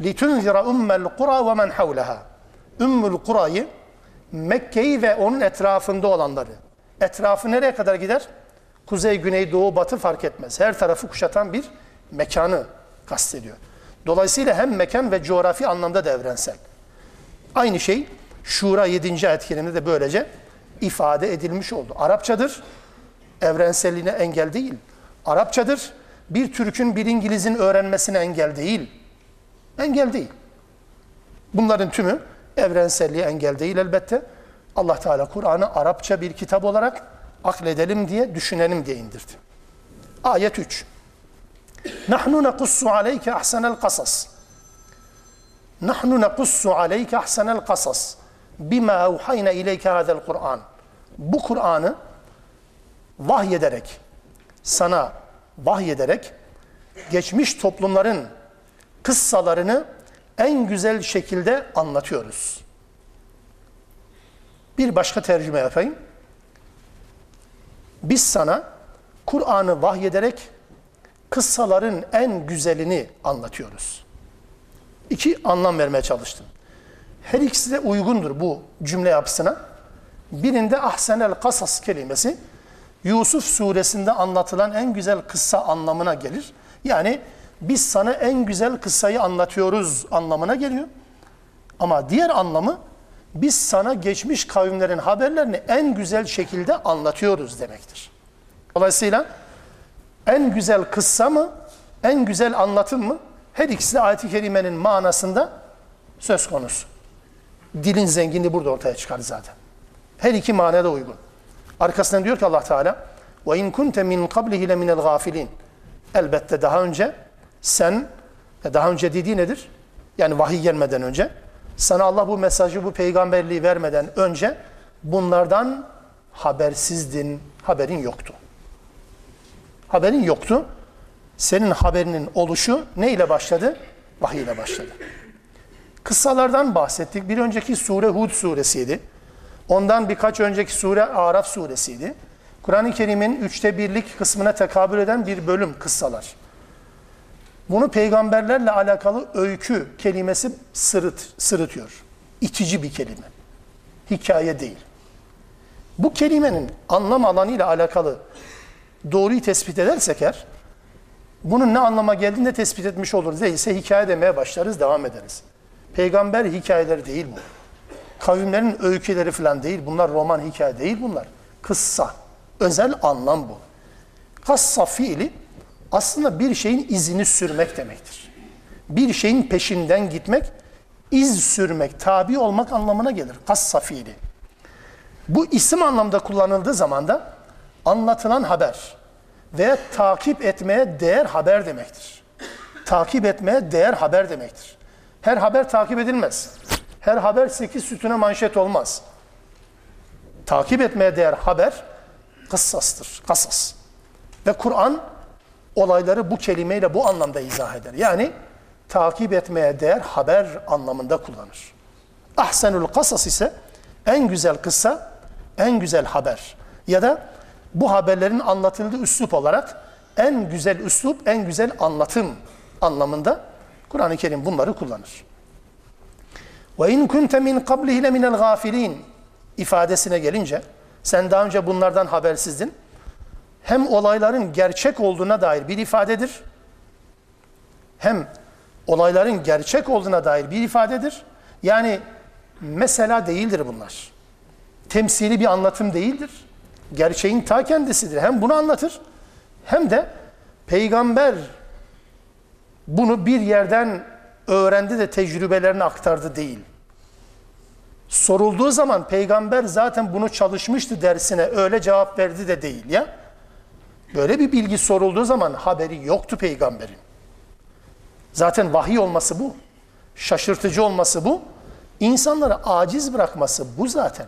لِتُنْذِرَ اُمَّ الْقُرَى وَمَنْ حَوْلَهَا Ümmül Kura'yı Mekke'yi ve onun etrafında olanları. Etrafı nereye kadar gider? Kuzey, güney, doğu, batı fark etmez. Her tarafı kuşatan bir mekanı kastediyor. Dolayısıyla hem mekan ve coğrafi anlamda da evrensel. Aynı şey Şura 7. ayet de böylece ifade edilmiş oldu. Arapçadır, evrenselliğine engel değil. Arapçadır, bir Türk'ün bir İngiliz'in öğrenmesine engel değil. Engel değil. Bunların tümü Evrenselliğe engel değil elbette. Allah Teala Kur'an'ı Arapça bir kitap olarak akledelim diye, düşünelim diye indirdi. Ayet 3. Nahnu nekussu aleyke ahsenel kasas. Nahnu nekussu aleyke ahsenel kasas. Bima evhayna ileyke hadel Kur'an. Bu Kur'an'ı vahyederek, sana vahyederek geçmiş toplumların kıssalarını en güzel şekilde anlatıyoruz. Bir başka tercüme yapayım. Biz sana Kur'an'ı vahyederek kıssaların en güzelini anlatıyoruz. İki anlam vermeye çalıştım. Her ikisi de uygundur bu cümle yapısına. Birinde ahsenel kasas kelimesi Yusuf suresinde anlatılan en güzel kıssa anlamına gelir. Yani biz sana en güzel kıssayı anlatıyoruz anlamına geliyor. Ama diğer anlamı biz sana geçmiş kavimlerin haberlerini en güzel şekilde anlatıyoruz demektir. Dolayısıyla en güzel kıssa mı, en güzel anlatım mı? Her ikisi de ayet-i kerimenin manasında söz konusu. Dilin zenginliği burada ortaya çıkar zaten. Her iki manada uygun. Arkasından diyor ki Allah Teala ve in kunte min qablihi le gafilin. Elbette daha önce sen daha önce dediği nedir? Yani vahiy gelmeden önce sana Allah bu mesajı, bu peygamberliği vermeden önce bunlardan habersizdin, haberin yoktu. Haberin yoktu. Senin haberinin oluşu ne ile başladı? Vahiy ile başladı. Kıssalardan bahsettik. Bir önceki sure Hud suresiydi. Ondan birkaç önceki sure Araf suresiydi. Kur'an-ı Kerim'in üçte birlik kısmına tekabül eden bir bölüm kıssalar. Bunu peygamberlerle alakalı öykü kelimesi sırıt, sırıtıyor. İtici bir kelime. Hikaye değil. Bu kelimenin anlam alanıyla alakalı doğruyu tespit edersek eğer, bunun ne anlama geldiğini de tespit etmiş oluruz. Değilse hikaye demeye başlarız, devam ederiz. Peygamber hikayeleri değil bu. Kavimlerin öyküleri falan değil. Bunlar roman hikaye değil bunlar. Kıssa. Özel anlam bu. Kassa fiili aslında bir şeyin izini sürmek demektir. Bir şeyin peşinden gitmek, iz sürmek, tabi olmak anlamına gelir. Kassa fiili. Bu isim anlamda kullanıldığı zaman da anlatılan haber veya takip etmeye değer haber demektir. Takip etmeye değer haber demektir. Her haber takip edilmez. Her haber sekiz sütüne manşet olmaz. Takip etmeye değer haber kıssastır, kasas. Ve Kur'an olayları bu kelimeyle bu anlamda izah eder. Yani takip etmeye değer haber anlamında kullanır. Ahsenül kasas ise en güzel kıssa, en güzel haber. Ya da bu haberlerin anlatıldığı üslup olarak en güzel üslup, en güzel anlatım anlamında Kur'an-ı Kerim bunları kullanır. Ve in kunte min qablihi le minel gafilin ifadesine gelince sen daha önce bunlardan habersizdin. Hem olayların gerçek olduğuna dair bir ifadedir. Hem olayların gerçek olduğuna dair bir ifadedir. Yani mesela değildir bunlar. Temsili bir anlatım değildir. Gerçeğin ta kendisidir. Hem bunu anlatır hem de peygamber bunu bir yerden öğrendi de tecrübelerini aktardı değil. Sorulduğu zaman peygamber zaten bunu çalışmıştı dersine öyle cevap verdi de değil ya. Böyle bir bilgi sorulduğu zaman haberi yoktu peygamberin. Zaten vahiy olması bu. Şaşırtıcı olması bu. İnsanları aciz bırakması bu zaten.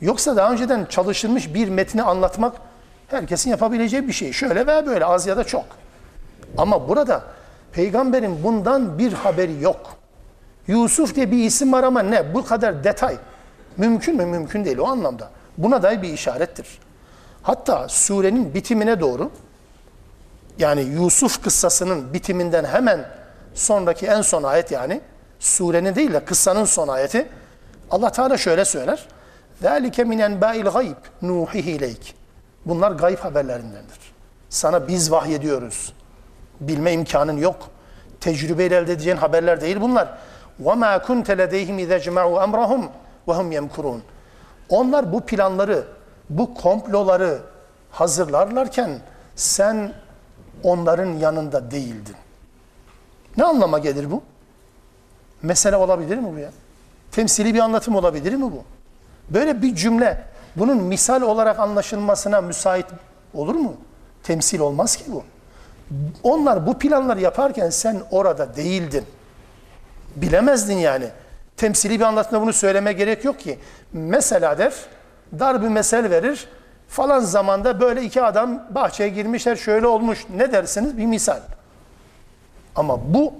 Yoksa daha önceden çalışılmış bir metni anlatmak herkesin yapabileceği bir şey. Şöyle veya böyle az ya da çok. Ama burada peygamberin bundan bir haberi yok. Yusuf diye bir isim var ama ne? Bu kadar detay. Mümkün mü? Mümkün değil o anlamda. Buna dair bir işarettir. Hatta surenin bitimine doğru yani Yusuf kıssasının bitiminden hemen sonraki en son ayet yani surenin değil de kıssanın son ayeti Allah Teala şöyle söyler. ذَٰلِكَ مِنْ اَنْبَاءِ الْغَيْبِ نُوحِهِ اِلَيْكِ Bunlar gayb haberlerindendir. Sana biz vahyediyoruz. Bilme imkanın yok. Tecrübeyle elde edeceğin haberler değil bunlar. وَمَا كُنْتَ لَدَيْهِمْ اِذَا جَمَعُوا اَمْرَهُمْ وَهُمْ يَمْكُرُونَ Onlar bu planları, bu komploları hazırlarlarken sen onların yanında değildin. Ne anlama gelir bu? Mesele olabilir mi bu ya? Temsili bir anlatım olabilir mi bu? Böyle bir cümle bunun misal olarak anlaşılmasına müsait olur mu? Temsil olmaz ki bu. Onlar bu planları yaparken sen orada değildin. Bilemezdin yani. Temsili bir anlatımda bunu söyleme gerek yok ki. Mesela der, dar bir mesel verir. Falan zamanda böyle iki adam bahçeye girmişler şöyle olmuş. Ne dersiniz? Bir misal. Ama bu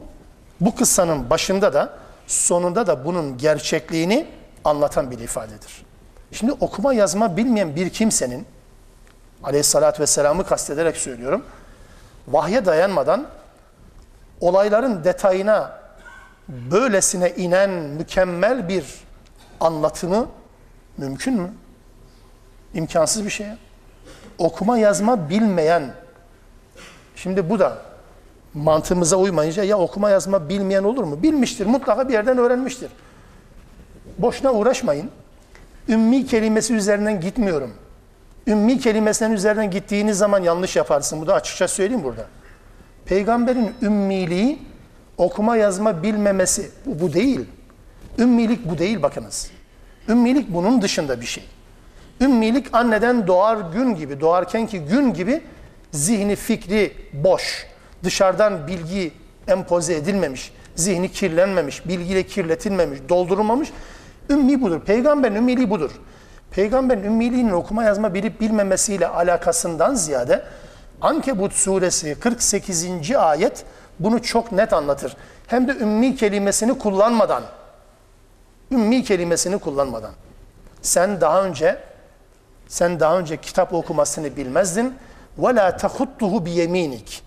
bu kıssanın başında da sonunda da bunun gerçekliğini anlatan bir ifadedir. Şimdi okuma yazma bilmeyen bir kimsenin aleyhissalatü vesselam'ı kastederek söylüyorum. Vahye dayanmadan olayların detayına böylesine inen mükemmel bir anlatımı mümkün mü? İmkansız bir şey. Okuma yazma bilmeyen, şimdi bu da mantığımıza uymayınca ya okuma yazma bilmeyen olur mu? Bilmiştir, mutlaka bir yerden öğrenmiştir. Boşuna uğraşmayın. Ümmi kelimesi üzerinden gitmiyorum. Ümmi kelimesinden üzerinden gittiğiniz zaman yanlış yaparsın. Bu da açıkça söyleyeyim burada. Peygamberin ümmiliği okuma yazma bilmemesi bu, bu değil. Ümmilik bu değil bakınız. Ümmilik bunun dışında bir şey. Ümmilik anneden doğar gün gibi, doğarken ki gün gibi zihni fikri boş, dışarıdan bilgi empoze edilmemiş, zihni kirlenmemiş, bilgiyle kirletilmemiş, doldurulmamış. Ümmi budur. Peygamberin ümmiliği budur. Peygamberin ümmiliğinin okuma yazma bilip bilmemesiyle alakasından ziyade Ankebut suresi 48. ayet bunu çok net anlatır. Hem de ümmi kelimesini kullanmadan, ümmi kelimesini kullanmadan. Sen daha önce sen daha önce kitap okumasını bilmezdin. Tahuttuhu bi yeminik.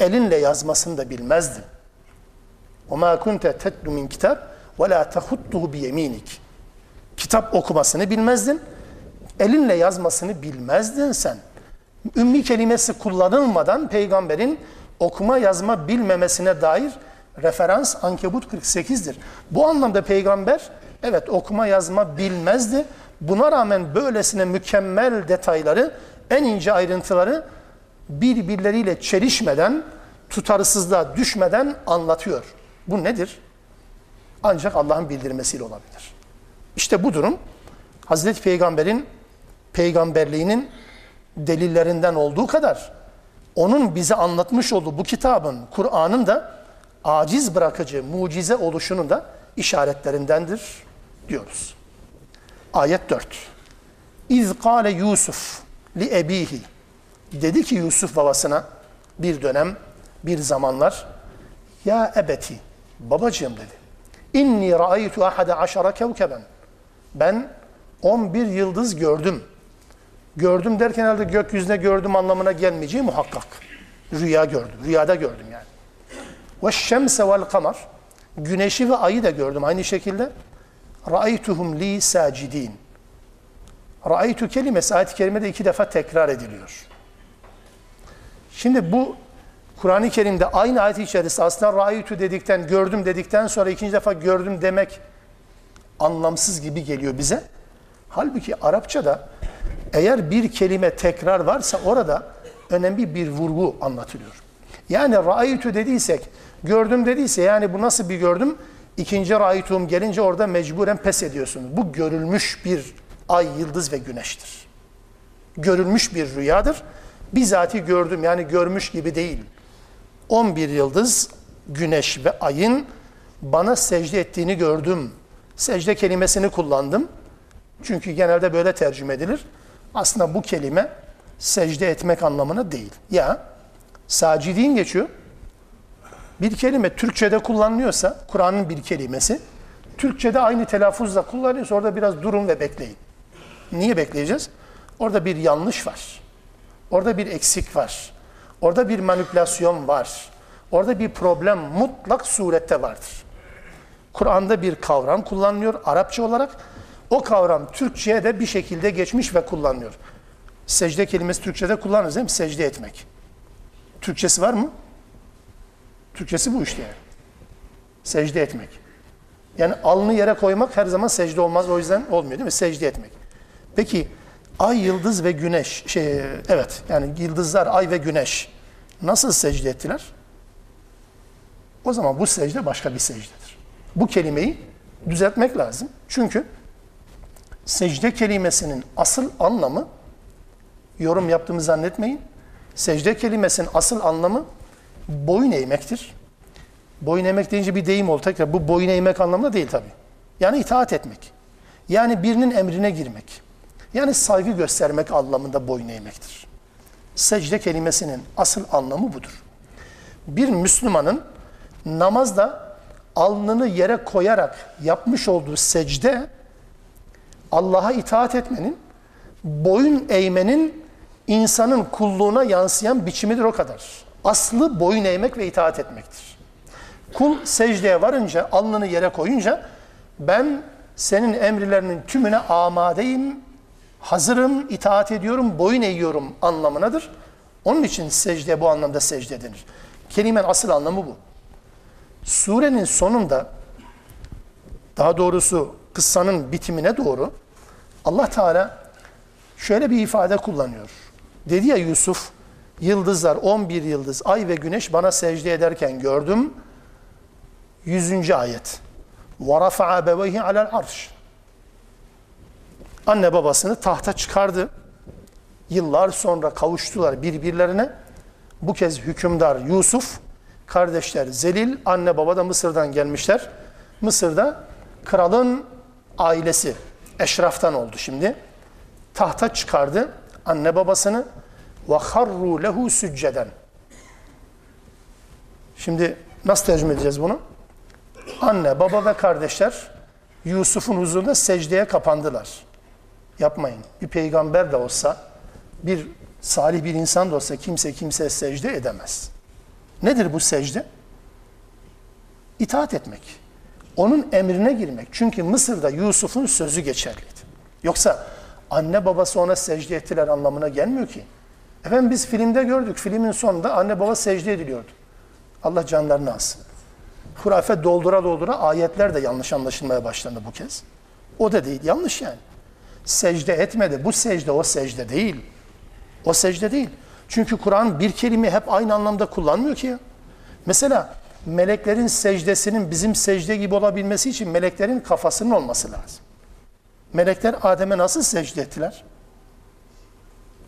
Elinle yazmasını da bilmezdin. Tetlu min kitap ve la tahuttuhu bi yeminik. Kitap okumasını bilmezdin. Elinle yazmasını bilmezdin sen. Ümmi kelimesi kullanılmadan peygamberin okuma yazma bilmemesine dair referans Ankebut 48'dir. Bu anlamda peygamber evet okuma yazma bilmezdi. Buna rağmen böylesine mükemmel detayları, en ince ayrıntıları birbirleriyle çelişmeden, tutarsızlığa düşmeden anlatıyor. Bu nedir? Ancak Allah'ın bildirmesiyle olabilir. İşte bu durum Hazreti Peygamber'in peygamberliğinin delillerinden olduğu kadar onun bize anlatmış olduğu bu kitabın, Kur'an'ın da aciz bırakıcı, mucize oluşunun da işaretlerindendir diyoruz. Ayet 4. İz kâle Yusuf li ebihi. Dedi ki Yusuf babasına bir dönem, bir zamanlar ya ebeti, babacığım dedi. İnni ra'aytu ahade aşara kevkeben. Ben 11 yıldız gördüm. Gördüm derken herhalde gökyüzüne gördüm anlamına gelmeyeceği muhakkak. Rüya gördüm. Rüyada gördüm yani. Ve şemse vel kamar. Güneşi ve ayı da gördüm aynı şekilde. Ra'aytuhum li sacidin. Ra'aytu kelimesi ayet-i kerimede iki defa tekrar ediliyor. Şimdi bu Kur'an-ı Kerim'de aynı ayet içerisinde aslında ra'aytu dedikten, gördüm dedikten sonra ikinci defa gördüm demek anlamsız gibi geliyor bize. Halbuki Arapçada eğer bir kelime tekrar varsa orada önemli bir vurgu anlatılıyor. Yani ra'aytu dediysek, gördüm dediyse yani bu nasıl bir gördüm? İkinci ra'aytum gelince orada mecburen pes ediyorsunuz. Bu görülmüş bir ay, yıldız ve güneştir. Görülmüş bir rüyadır. Bizatihi gördüm yani görmüş gibi değil. 11 yıldız, güneş ve ayın bana secde ettiğini gördüm. Secde kelimesini kullandım. Çünkü genelde böyle tercüme edilir. Aslında bu kelime secde etmek anlamına değil. Ya sacidin geçiyor. Bir kelime Türkçe'de kullanılıyorsa, Kur'an'ın bir kelimesi, Türkçe'de aynı telaffuzla kullanıyorsa orada biraz durun ve bekleyin. Niye bekleyeceğiz? Orada bir yanlış var. Orada bir eksik var. Orada bir manipülasyon var. Orada bir problem mutlak surette vardır. Kur'an'da bir kavram kullanılıyor Arapça olarak. O kavram Türkçe'ye de bir şekilde geçmiş ve kullanılıyor. Secde kelimesi Türkçe'de kullanırız değil mi? Secde etmek. Türkçesi var mı? Türkçesi bu işte yani. Secde etmek. Yani alnı yere koymak her zaman secde olmaz. O yüzden olmuyor değil mi? Secde etmek. Peki ay, yıldız ve güneş, şey, evet yani yıldızlar, ay ve güneş nasıl secde ettiler? O zaman bu secde başka bir secdedir. Bu kelimeyi düzeltmek lazım. Çünkü secde kelimesinin asıl anlamı yorum yaptığımı zannetmeyin. Secde kelimesinin asıl anlamı boyun eğmektir. Boyun eğmek deyince bir deyim oldu tekrar. Bu boyun eğmek anlamında değil tabi. Yani itaat etmek. Yani birinin emrine girmek. Yani saygı göstermek anlamında boyun eğmektir. Secde kelimesinin asıl anlamı budur. Bir Müslümanın namazda alnını yere koyarak yapmış olduğu secde Allah'a itaat etmenin, boyun eğmenin insanın kulluğuna yansıyan biçimidir o kadar. Aslı boyun eğmek ve itaat etmektir. Kul secdeye varınca, alnını yere koyunca ben senin emirlerinin tümüne amadeyim, hazırım, itaat ediyorum, boyun eğiyorum anlamınadır. Onun için secde bu anlamda secde denir. Kelimenin asıl anlamı bu. Surenin sonunda daha doğrusu kıssanın bitimine doğru Allah Teala şöyle bir ifade kullanıyor. Dedi ya Yusuf, yıldızlar 11 yıldız, ay ve güneş bana secde ederken gördüm. 100. ayet. وَرَفَعَ بَوَيْهِ عَلَى الْعَرْشِ Anne babasını tahta çıkardı. Yıllar sonra kavuştular birbirlerine. Bu kez hükümdar Yusuf, kardeşler Zelil, anne baba da Mısır'dan gelmişler. Mısır'da kralın ailesi eşraftan oldu şimdi. Tahta çıkardı anne babasını ve harru lehu sücceden. Şimdi nasıl tercüme edeceğiz bunu? Anne, baba ve kardeşler Yusuf'un huzurunda secdeye kapandılar. Yapmayın. Bir peygamber de olsa, bir salih bir insan da olsa kimse kimseye secde edemez. Nedir bu secde? İtaat etmek. Onun emrine girmek. Çünkü Mısır'da Yusuf'un sözü geçerliydi. Yoksa anne babası ona secde ettiler anlamına gelmiyor ki. Efendim biz filmde gördük. Filmin sonunda anne baba secde ediliyordu. Allah canlarını alsın. Hurafe doldura doldura ayetler de yanlış anlaşılmaya başlandı bu kez. O da değil. Yanlış yani. Secde etmedi. Bu secde o secde değil. O secde değil. Çünkü Kur'an bir kelime hep aynı anlamda kullanmıyor ki. Mesela meleklerin secdesinin bizim secde gibi olabilmesi için meleklerin kafasının olması lazım. Melekler Adem'e nasıl secde ettiler?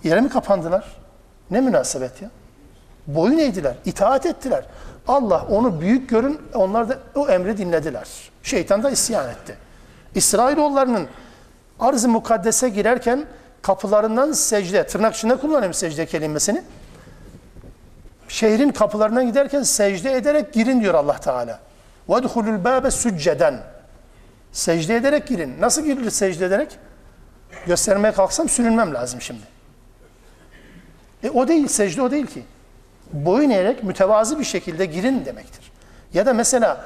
Yere mi kapandılar? Ne münasebet ya? Boyun eğdiler, itaat ettiler. Allah onu büyük görün, onlar da o emri dinlediler. Şeytan da isyan etti. İsrailoğullarının arz-ı mukaddese girerken kapılarından secde, tırnak içinde kullanayım secde kelimesini. Şehrin kapılarından giderken secde ederek girin diyor Allah Teala. وَدْخُلُ الْبَابَ sücceden. Secde ederek girin. Nasıl girilir secde ederek? Göstermeye kalksam sürünmem lazım şimdi. E o değil, secde o değil ki. Boyun eğerek mütevazı bir şekilde girin demektir. Ya da mesela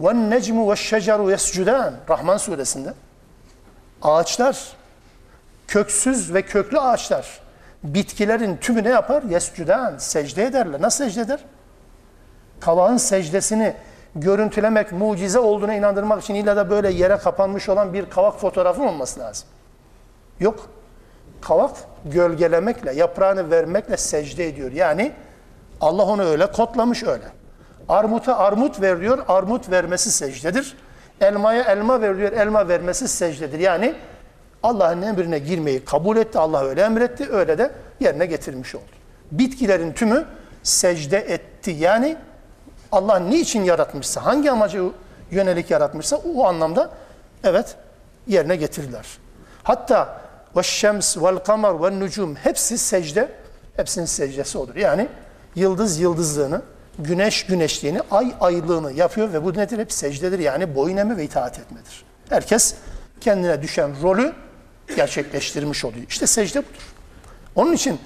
وَالنَّجْمُ وَالشَّجَرُ يَسْجُدَانِ Rahman suresinde ağaçlar, köksüz ve köklü ağaçlar bitkilerin tümü ne yapar? Yescüden, secde ederler. Nasıl secde eder? Kavağın secdesini görüntülemek, mucize olduğuna inandırmak için illa da böyle yere kapanmış olan bir kavak fotoğrafı mı olması lazım? Yok. Kavak gölgelemekle, yaprağını vermekle secde ediyor. Yani Allah onu öyle kodlamış öyle. Armuta armut ver diyor, armut vermesi secdedir. Elmaya elma ver diyor, elma vermesi secdedir. Yani Allah'ın emrine girmeyi kabul etti, Allah öyle emretti, öyle de yerine getirmiş oldu. Bitkilerin tümü secde etti. Yani Allah niçin yaratmışsa, hangi amaca yönelik yaratmışsa o anlamda evet yerine getirdiler. Hatta ve şems vel kamar ve nucum hepsi secde, hepsinin secdesi olur. Yani yıldız yıldızlığını, güneş güneşliğini, ay aylığını yapıyor ve bu nedir? Hep secdedir yani boyun eğme ve itaat etmedir. Herkes kendine düşen rolü gerçekleştirmiş oluyor. İşte secde budur. Onun için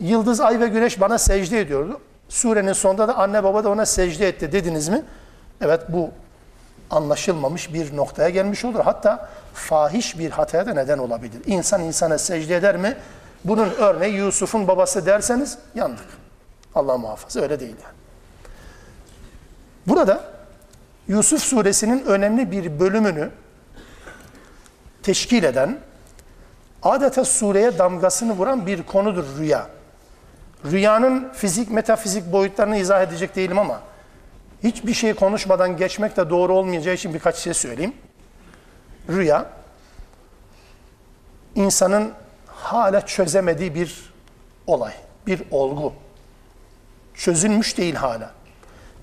yıldız, ay ve güneş bana secde ediyordu. Surenin sonunda da anne baba da ona secde etti dediniz mi? Evet bu anlaşılmamış bir noktaya gelmiş olur. Hatta fahiş bir hataya da neden olabilir. İnsan insana secde eder mi? Bunun örneği Yusuf'un babası derseniz yandık. Allah muhafaza öyle değil yani. Burada Yusuf suresinin önemli bir bölümünü teşkil eden, adeta sureye damgasını vuran bir konudur rüya. Rüyanın fizik, metafizik boyutlarını izah edecek değilim ama hiçbir şey konuşmadan geçmek de doğru olmayacağı için birkaç şey söyleyeyim. Rüya insanın hala çözemediği bir olay, bir olgu. Çözülmüş değil hala.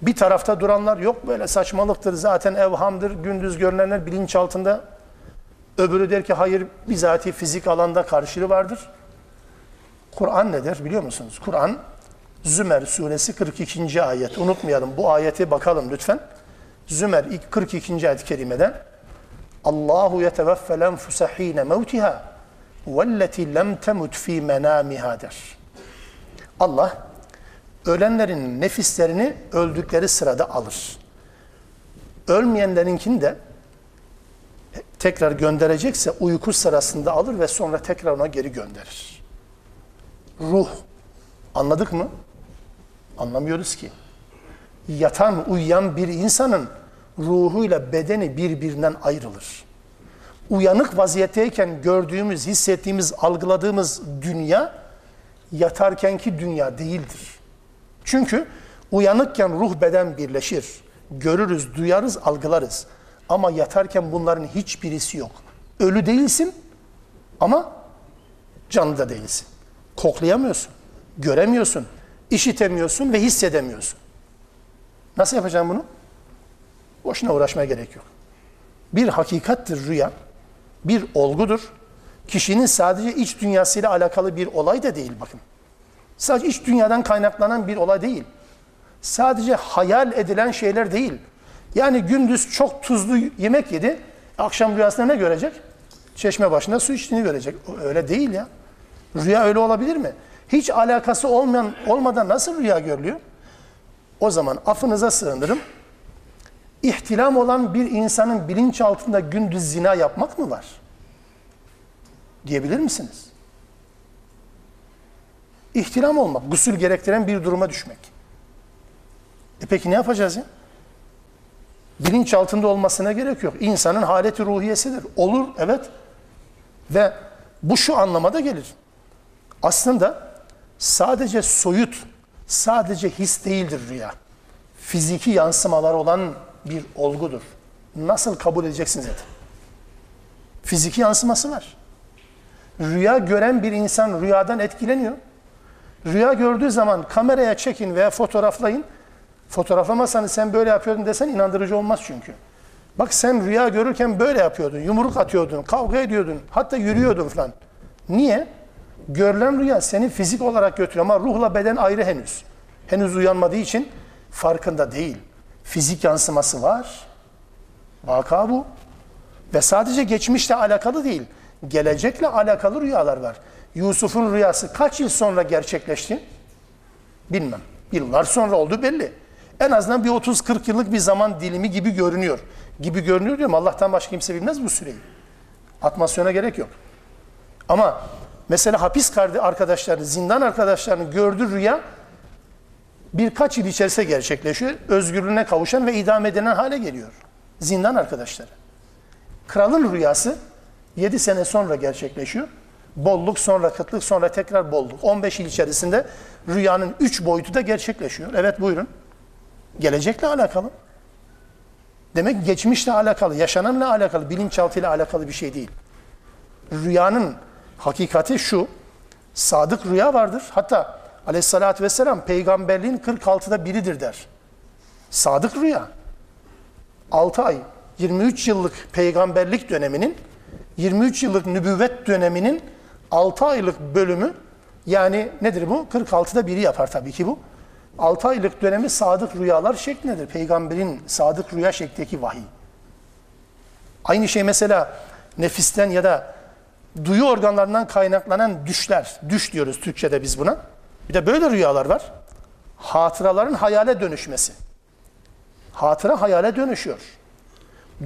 Bir tarafta duranlar yok böyle saçmalıktır zaten evhamdır, gündüz görünenler bilinç altında. Öbürü der ki hayır bizatihi fizik alanda karşılığı vardır. Kur'an nedir biliyor musunuz? Kur'an Zümer suresi 42. ayet. Unutmayalım bu ayete bakalım lütfen. Zümer 42. ayet-i kerimeden Allahu yeteveffel enfuse hine mevtiha velleti lem temut fi menamiha der. Allah ölenlerin nefislerini öldükleri sırada alır. Ölmeyenlerinkini de tekrar gönderecekse uyku sırasında alır ve sonra tekrar ona geri gönderir. Ruh. Anladık mı? Anlamıyoruz ki. Yatan, uyuyan bir insanın ruhuyla bedeni birbirinden ayrılır. Uyanık vaziyetteyken gördüğümüz, hissettiğimiz, algıladığımız dünya yatarkenki dünya değildir. Çünkü uyanıkken ruh beden birleşir. Görürüz, duyarız, algılarız. Ama yatarken bunların hiçbirisi yok. Ölü değilsin ama canlı da değilsin. Koklayamıyorsun, göremiyorsun, işitemiyorsun ve hissedemiyorsun. Nasıl yapacağım bunu? Boşuna uğraşmaya gerek yok. Bir hakikattir rüya, bir olgudur. Kişinin sadece iç dünyasıyla alakalı bir olay da değil bakın. Sadece iç dünyadan kaynaklanan bir olay değil. Sadece hayal edilen şeyler değil. Yani gündüz çok tuzlu yemek yedi, akşam rüyasında ne görecek? Çeşme başında su içtiğini görecek. Öyle değil ya. Rüya öyle olabilir mi? Hiç alakası olmayan olmadan nasıl rüya görülüyor? O zaman affınıza sığınırım. İhtilam olan bir insanın bilinç altında gündüz zina yapmak mı var? Diyebilir misiniz? İhtilam olmak, gusül gerektiren bir duruma düşmek. E peki ne yapacağız ya? Bilinç altında olmasına gerek yok. İnsanın haleti ruhiyesidir. Olur, evet. Ve bu şu anlamada gelir. Aslında sadece soyut, sadece his değildir rüya. Fiziki yansımalar olan bir olgudur. Nasıl kabul edeceksiniz zaten? Fiziki yansıması var. Rüya gören bir insan rüyadan etkileniyor. Rüya gördüğü zaman kameraya çekin veya fotoğraflayın. Fotoğraflamasanız sen böyle yapıyordun desen inandırıcı olmaz çünkü. Bak sen rüya görürken böyle yapıyordun, yumruk atıyordun, kavga ediyordun, hatta yürüyordun falan. Niye? Görülen rüya seni fizik olarak götürüyor ama ruhla beden ayrı henüz. Henüz uyanmadığı için farkında değil. Fizik yansıması var. Vaka bu. Ve sadece geçmişle alakalı değil, gelecekle alakalı rüyalar var. Yusuf'un rüyası kaç yıl sonra gerçekleşti? Bilmem. Yıllar sonra oldu belli. En azından bir 30-40 yıllık bir zaman dilimi gibi görünüyor. Gibi görünüyor diyorum. Allah'tan başka kimse bilmez bu süreyi. Atmasyona gerek yok. Ama mesela hapis arkadaşlarını, zindan arkadaşlarını gördüğü rüya birkaç yıl içerisinde gerçekleşiyor. Özgürlüğüne kavuşan ve idam edilen hale geliyor. Zindan arkadaşları. Kralın rüyası 7 sene sonra gerçekleşiyor. Bolluk sonra kıtlık sonra tekrar bolluk. 15 yıl içerisinde rüyanın 3 boyutu da gerçekleşiyor. Evet buyurun. Gelecekle alakalı. Demek geçmişle alakalı, yaşananla alakalı, bilinçaltıyla alakalı bir şey değil. Rüyanın hakikati şu. Sadık rüya vardır. Hatta aleyhissalatü vesselam peygamberliğin 46'da biridir der. Sadık rüya. 6 ay, 23 yıllık peygamberlik döneminin, 23 yıllık nübüvvet döneminin 6 aylık bölümü yani nedir bu? 46'da biri yapar tabii ki bu. 6 aylık dönemi sadık rüyalar şeklindedir. Peygamberin sadık rüya şeklindeki vahiy. Aynı şey mesela nefisten ya da duyu organlarından kaynaklanan düşler. Düş diyoruz Türkçe'de biz buna. Bir de böyle rüyalar var. Hatıraların hayale dönüşmesi. Hatıra hayale dönüşüyor.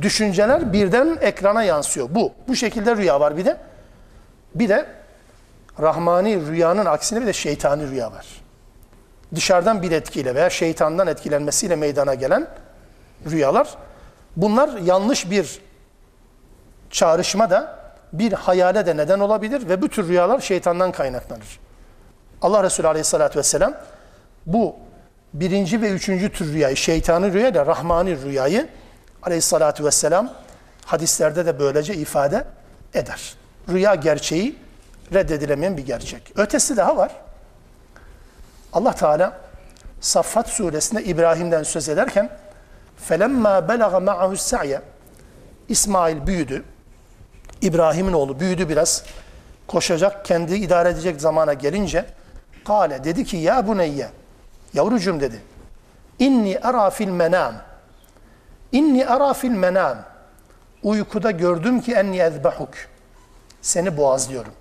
Düşünceler birden ekrana yansıyor. Bu. Bu şekilde rüya var bir de. Bir de Rahmani rüyanın aksine bir de şeytani rüya var. Dışarıdan bir etkiyle veya şeytandan etkilenmesiyle meydana gelen rüyalar. Bunlar yanlış bir çağrışma da bir hayale de neden olabilir ve bu tür rüyalar şeytandan kaynaklanır. Allah Resulü Aleyhisselatü Vesselam bu birinci ve üçüncü tür rüyayı, şeytani rüya ile rahmani rüyayı Aleyhisselatü Vesselam Hadislerde de böylece ifade eder. Rüya gerçeği reddedilemeyen bir gerçek. Ötesi daha var. Allah Teala Saffat suresinde İbrahim'den söz ederken فَلَمَّا بَلَغَ مَعَهُ السَّعْيَ İsmail büyüdü. İbrahim'in oğlu büyüdü biraz. Koşacak, kendi idare edecek zamana gelince Kale dedi ki ya buneyye yavrucum dedi. İnni ara fil menam. İnni ara fil menam. Uykuda gördüm ki enni ezbahuk. Seni boğazlıyorum.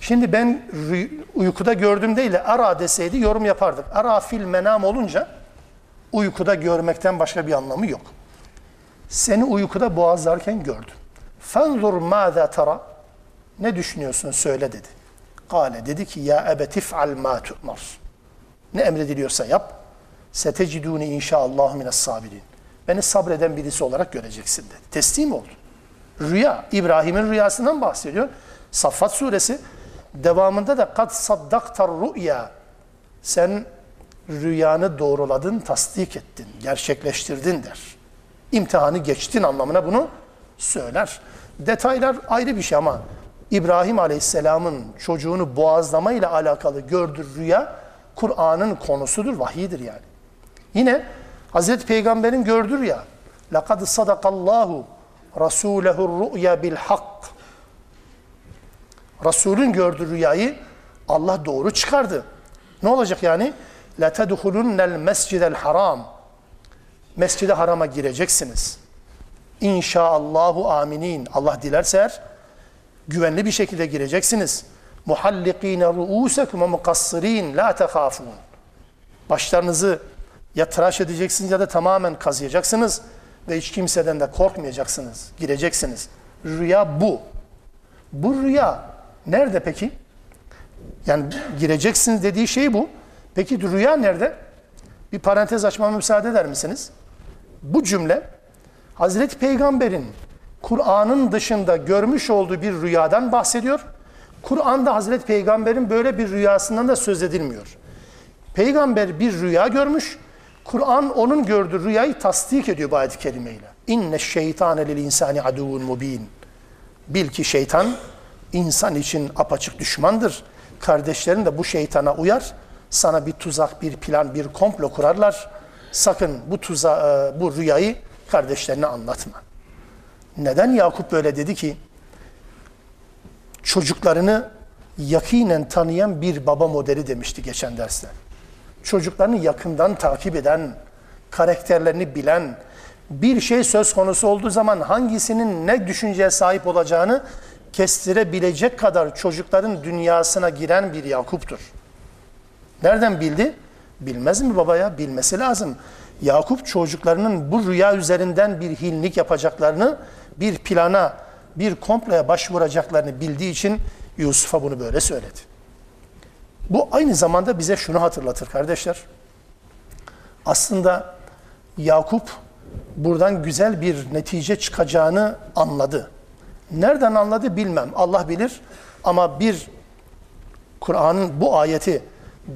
Şimdi ben uykuda gördüm değil de ara deseydi yorum yapardık. Ara fil menam olunca uykuda görmekten başka bir anlamı yok. Seni uykuda boğazlarken gördüm. Fenzur mâzâ tara. Ne düşünüyorsun söyle dedi. Kale dedi ki ya ebetif'al ma tu'mar. Ne emrediliyorsa yap. Seteciduni inşaallah mines sabirin. Beni sabreden birisi olarak göreceksin dedi. Teslim oldu. Rüya, İbrahim'in rüyasından bahsediyor. Saffat suresi devamında da kad saddaktar rüya. Sen rüyanı doğruladın, tasdik ettin, gerçekleştirdin der. İmtihanı geçtin anlamına bunu söyler. Detaylar ayrı bir şey ama İbrahim Aleyhisselam'ın çocuğunu boğazlama ile alakalı gördüğü rüya Kur'an'ın konusudur, vahidir yani. Yine Hazreti Peygamber'in gördüğü rüya لَقَدْ صَدَقَ اللّٰهُ رَسُولَهُ الرُّؤْيَا بِالْحَقِّ Resulün gördüğü rüyayı Allah doğru çıkardı. Ne olacak yani? لَتَدْخُلُنَّ الْمَسْجِدَ الْحَرَامِ Mescid-i Haram'a gireceksiniz. İnşaallahu aminin. Allah dilerse eğer güvenli bir şekilde gireceksiniz. Muhallikine ruusekum ve mukassirin la tehafun. Başlarınızı ya tıraş edeceksiniz ya da tamamen kazıyacaksınız ve hiç kimseden de korkmayacaksınız. Gireceksiniz. Rüya bu. Bu rüya nerede peki? Yani gireceksiniz dediği şey bu. Peki rüya nerede? Bir parantez açmama müsaade eder misiniz? Bu cümle Hazreti Peygamber'in Kur'an'ın dışında görmüş olduğu bir rüyadan bahsediyor. Kur'an'da Hazreti Peygamber'in böyle bir rüyasından da söz edilmiyor. Peygamber bir rüya görmüş. Kur'an onun gördüğü rüyayı tasdik ediyor bu ayet-i kerimeyle. İnne şeytane lil insani aduvun mubin. Bil ki şeytan insan için apaçık düşmandır. Kardeşlerin de bu şeytana uyar. Sana bir tuzak, bir plan, bir komplo kurarlar. Sakın bu tuza, e, bu rüyayı kardeşlerine anlatma. Neden Yakup böyle dedi ki? Çocuklarını yakinen tanıyan bir baba modeli demişti geçen derste. Çocuklarını yakından takip eden, karakterlerini bilen, bir şey söz konusu olduğu zaman hangisinin ne düşünceye sahip olacağını kestirebilecek kadar çocukların dünyasına giren bir Yakup'tur. Nereden bildi? Bilmez mi babaya? Bilmesi lazım. Yakup çocuklarının bu rüya üzerinden bir hilnik yapacaklarını, bir plana, bir komploya başvuracaklarını bildiği için Yusuf'a bunu böyle söyledi. Bu aynı zamanda bize şunu hatırlatır kardeşler. Aslında Yakup buradan güzel bir netice çıkacağını anladı. Nereden anladı bilmem. Allah bilir. Ama bir Kur'an'ın bu ayeti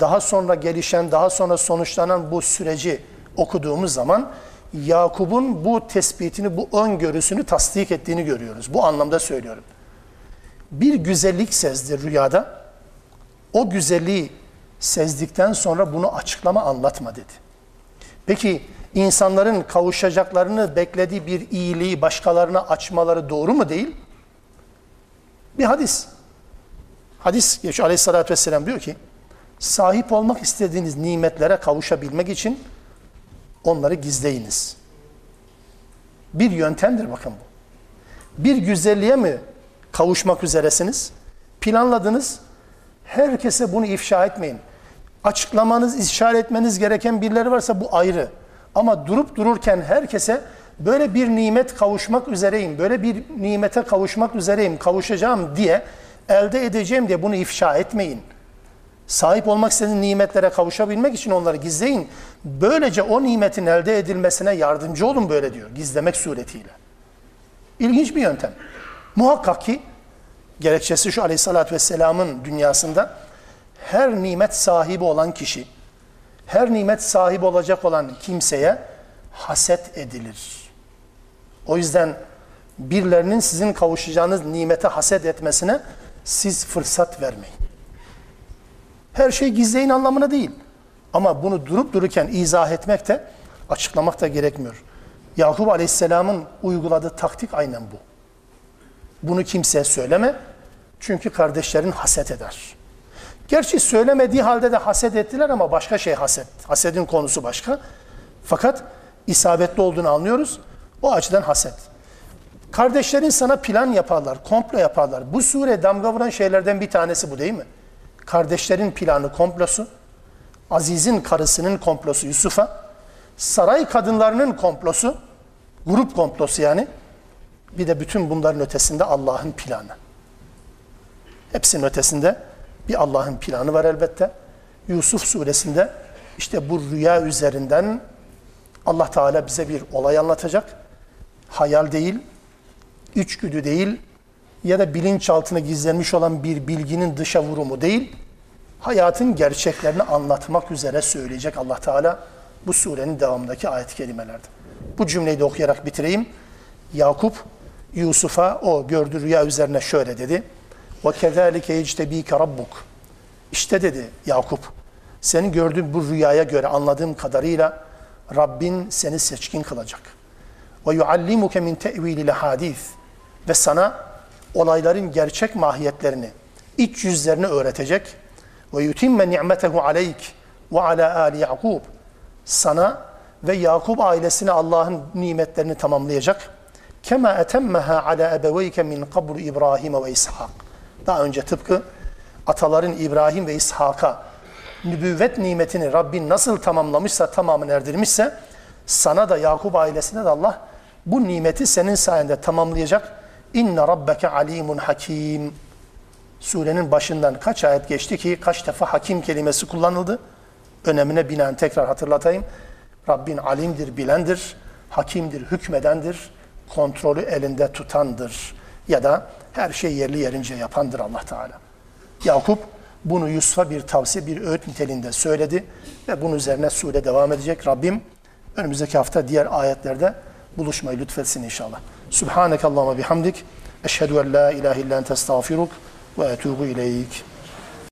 daha sonra gelişen, daha sonra sonuçlanan bu süreci okuduğumuz zaman Yakup'un bu tespitini, bu öngörüsünü tasdik ettiğini görüyoruz. Bu anlamda söylüyorum. Bir güzellik sezdi rüyada. O güzelliği sezdikten sonra bunu açıklama anlatma dedi. Peki insanların kavuşacaklarını beklediği bir iyiliği başkalarına açmaları doğru mu değil? Bir hadis. Hadis geçiyor aleyhissalatü vesselam diyor ki sahip olmak istediğiniz nimetlere kavuşabilmek için onları gizleyiniz. Bir yöntemdir bakın bu. Bir güzelliğe mi kavuşmak üzeresiniz? Planladınız. Herkese bunu ifşa etmeyin. Açıklamanız, işaret etmeniz gereken birileri varsa bu ayrı. Ama durup dururken herkese böyle bir nimet kavuşmak üzereyim, böyle bir nimete kavuşmak üzereyim, kavuşacağım diye elde edeceğim diye bunu ifşa etmeyin. Sahip olmak istediğiniz nimetlere kavuşabilmek için onları gizleyin. Böylece o nimetin elde edilmesine yardımcı olun böyle diyor. Gizlemek suretiyle. İlginç bir yöntem. Muhakkak ki gerekçesi şu aleyhissalatü vesselamın dünyasında her nimet sahibi olan kişi, her nimet sahibi olacak olan kimseye haset edilir. O yüzden birilerinin sizin kavuşacağınız nimete haset etmesine siz fırsat vermeyin. Her şey gizleyin anlamına değil. Ama bunu durup dururken izah etmek de açıklamak da gerekmiyor. Yakup Aleyhisselam'ın uyguladığı taktik aynen bu. Bunu kimseye söyleme. Çünkü kardeşlerin haset eder. Gerçi söylemediği halde de haset ettiler ama başka şey haset. Hasedin konusu başka. Fakat isabetli olduğunu anlıyoruz. O açıdan haset. Kardeşlerin sana plan yaparlar, komplo yaparlar. Bu sure damga vuran şeylerden bir tanesi bu değil mi? Kardeşlerin planı, komplosu, Aziz'in karısının komplosu Yusuf'a, saray kadınlarının komplosu, grup komplosu yani. Bir de bütün bunların ötesinde Allah'ın planı. Hepsinin ötesinde bir Allah'ın planı var elbette. Yusuf suresinde işte bu rüya üzerinden Allah Teala bize bir olay anlatacak. Hayal değil, içgüdü değil ya da bilinçaltına gizlenmiş olan bir bilginin dışa vurumu değil, hayatın gerçeklerini anlatmak üzere söyleyecek Allah Teala bu surenin devamındaki ayet-i kerimelerde. Bu cümleyi de okuyarak bitireyim. Yakup Yusuf'a o gördüğü rüya üzerine şöyle dedi. وَكَذَٰلِكَ يَجْتَب۪يكَ رَبُّكَ İşte dedi Yakup, senin gördüğün bu rüyaya göre anladığım kadarıyla Rabbin seni seçkin kılacak. وَيُعَلِّمُكَ مِنْ تَعْو۪يلِ الْحَادِيثِ Ve sana olayların gerçek mahiyetlerini, iç yüzlerini öğretecek ve yutimme ni'metehu aleyk ve ala ali Yakub sana ve Yakup ailesine Allah'ın nimetlerini tamamlayacak. Kema etemmeha ala ebeveyke min kabru İbrahim ve İshak. Daha önce tıpkı ataların İbrahim ve İshak'a nübüvvet nimetini Rabbin nasıl tamamlamışsa, tamamını erdirmişse sana da Yakup ailesine de Allah bu nimeti senin sayende tamamlayacak İnne rabbeke alimun hakim. Surenin başından kaç ayet geçti ki kaç defa hakim kelimesi kullanıldı? Önemine binaen tekrar hatırlatayım. Rabbin alimdir, bilendir, hakimdir, hükmedendir, kontrolü elinde tutandır. Ya da her şey yerli yerince yapandır Allah Teala. Yakup bunu Yusuf'a bir tavsiye, bir öğüt niteliğinde söyledi ve bunun üzerine sure devam edecek. Rabbim önümüzdeki hafta diğer ayetlerde buluşmayı lütfetsin inşallah. Subhaneke Allahümme bihamdik. Eşhedü en la ilahe illa ente estağfiruk ve etubu ileyk.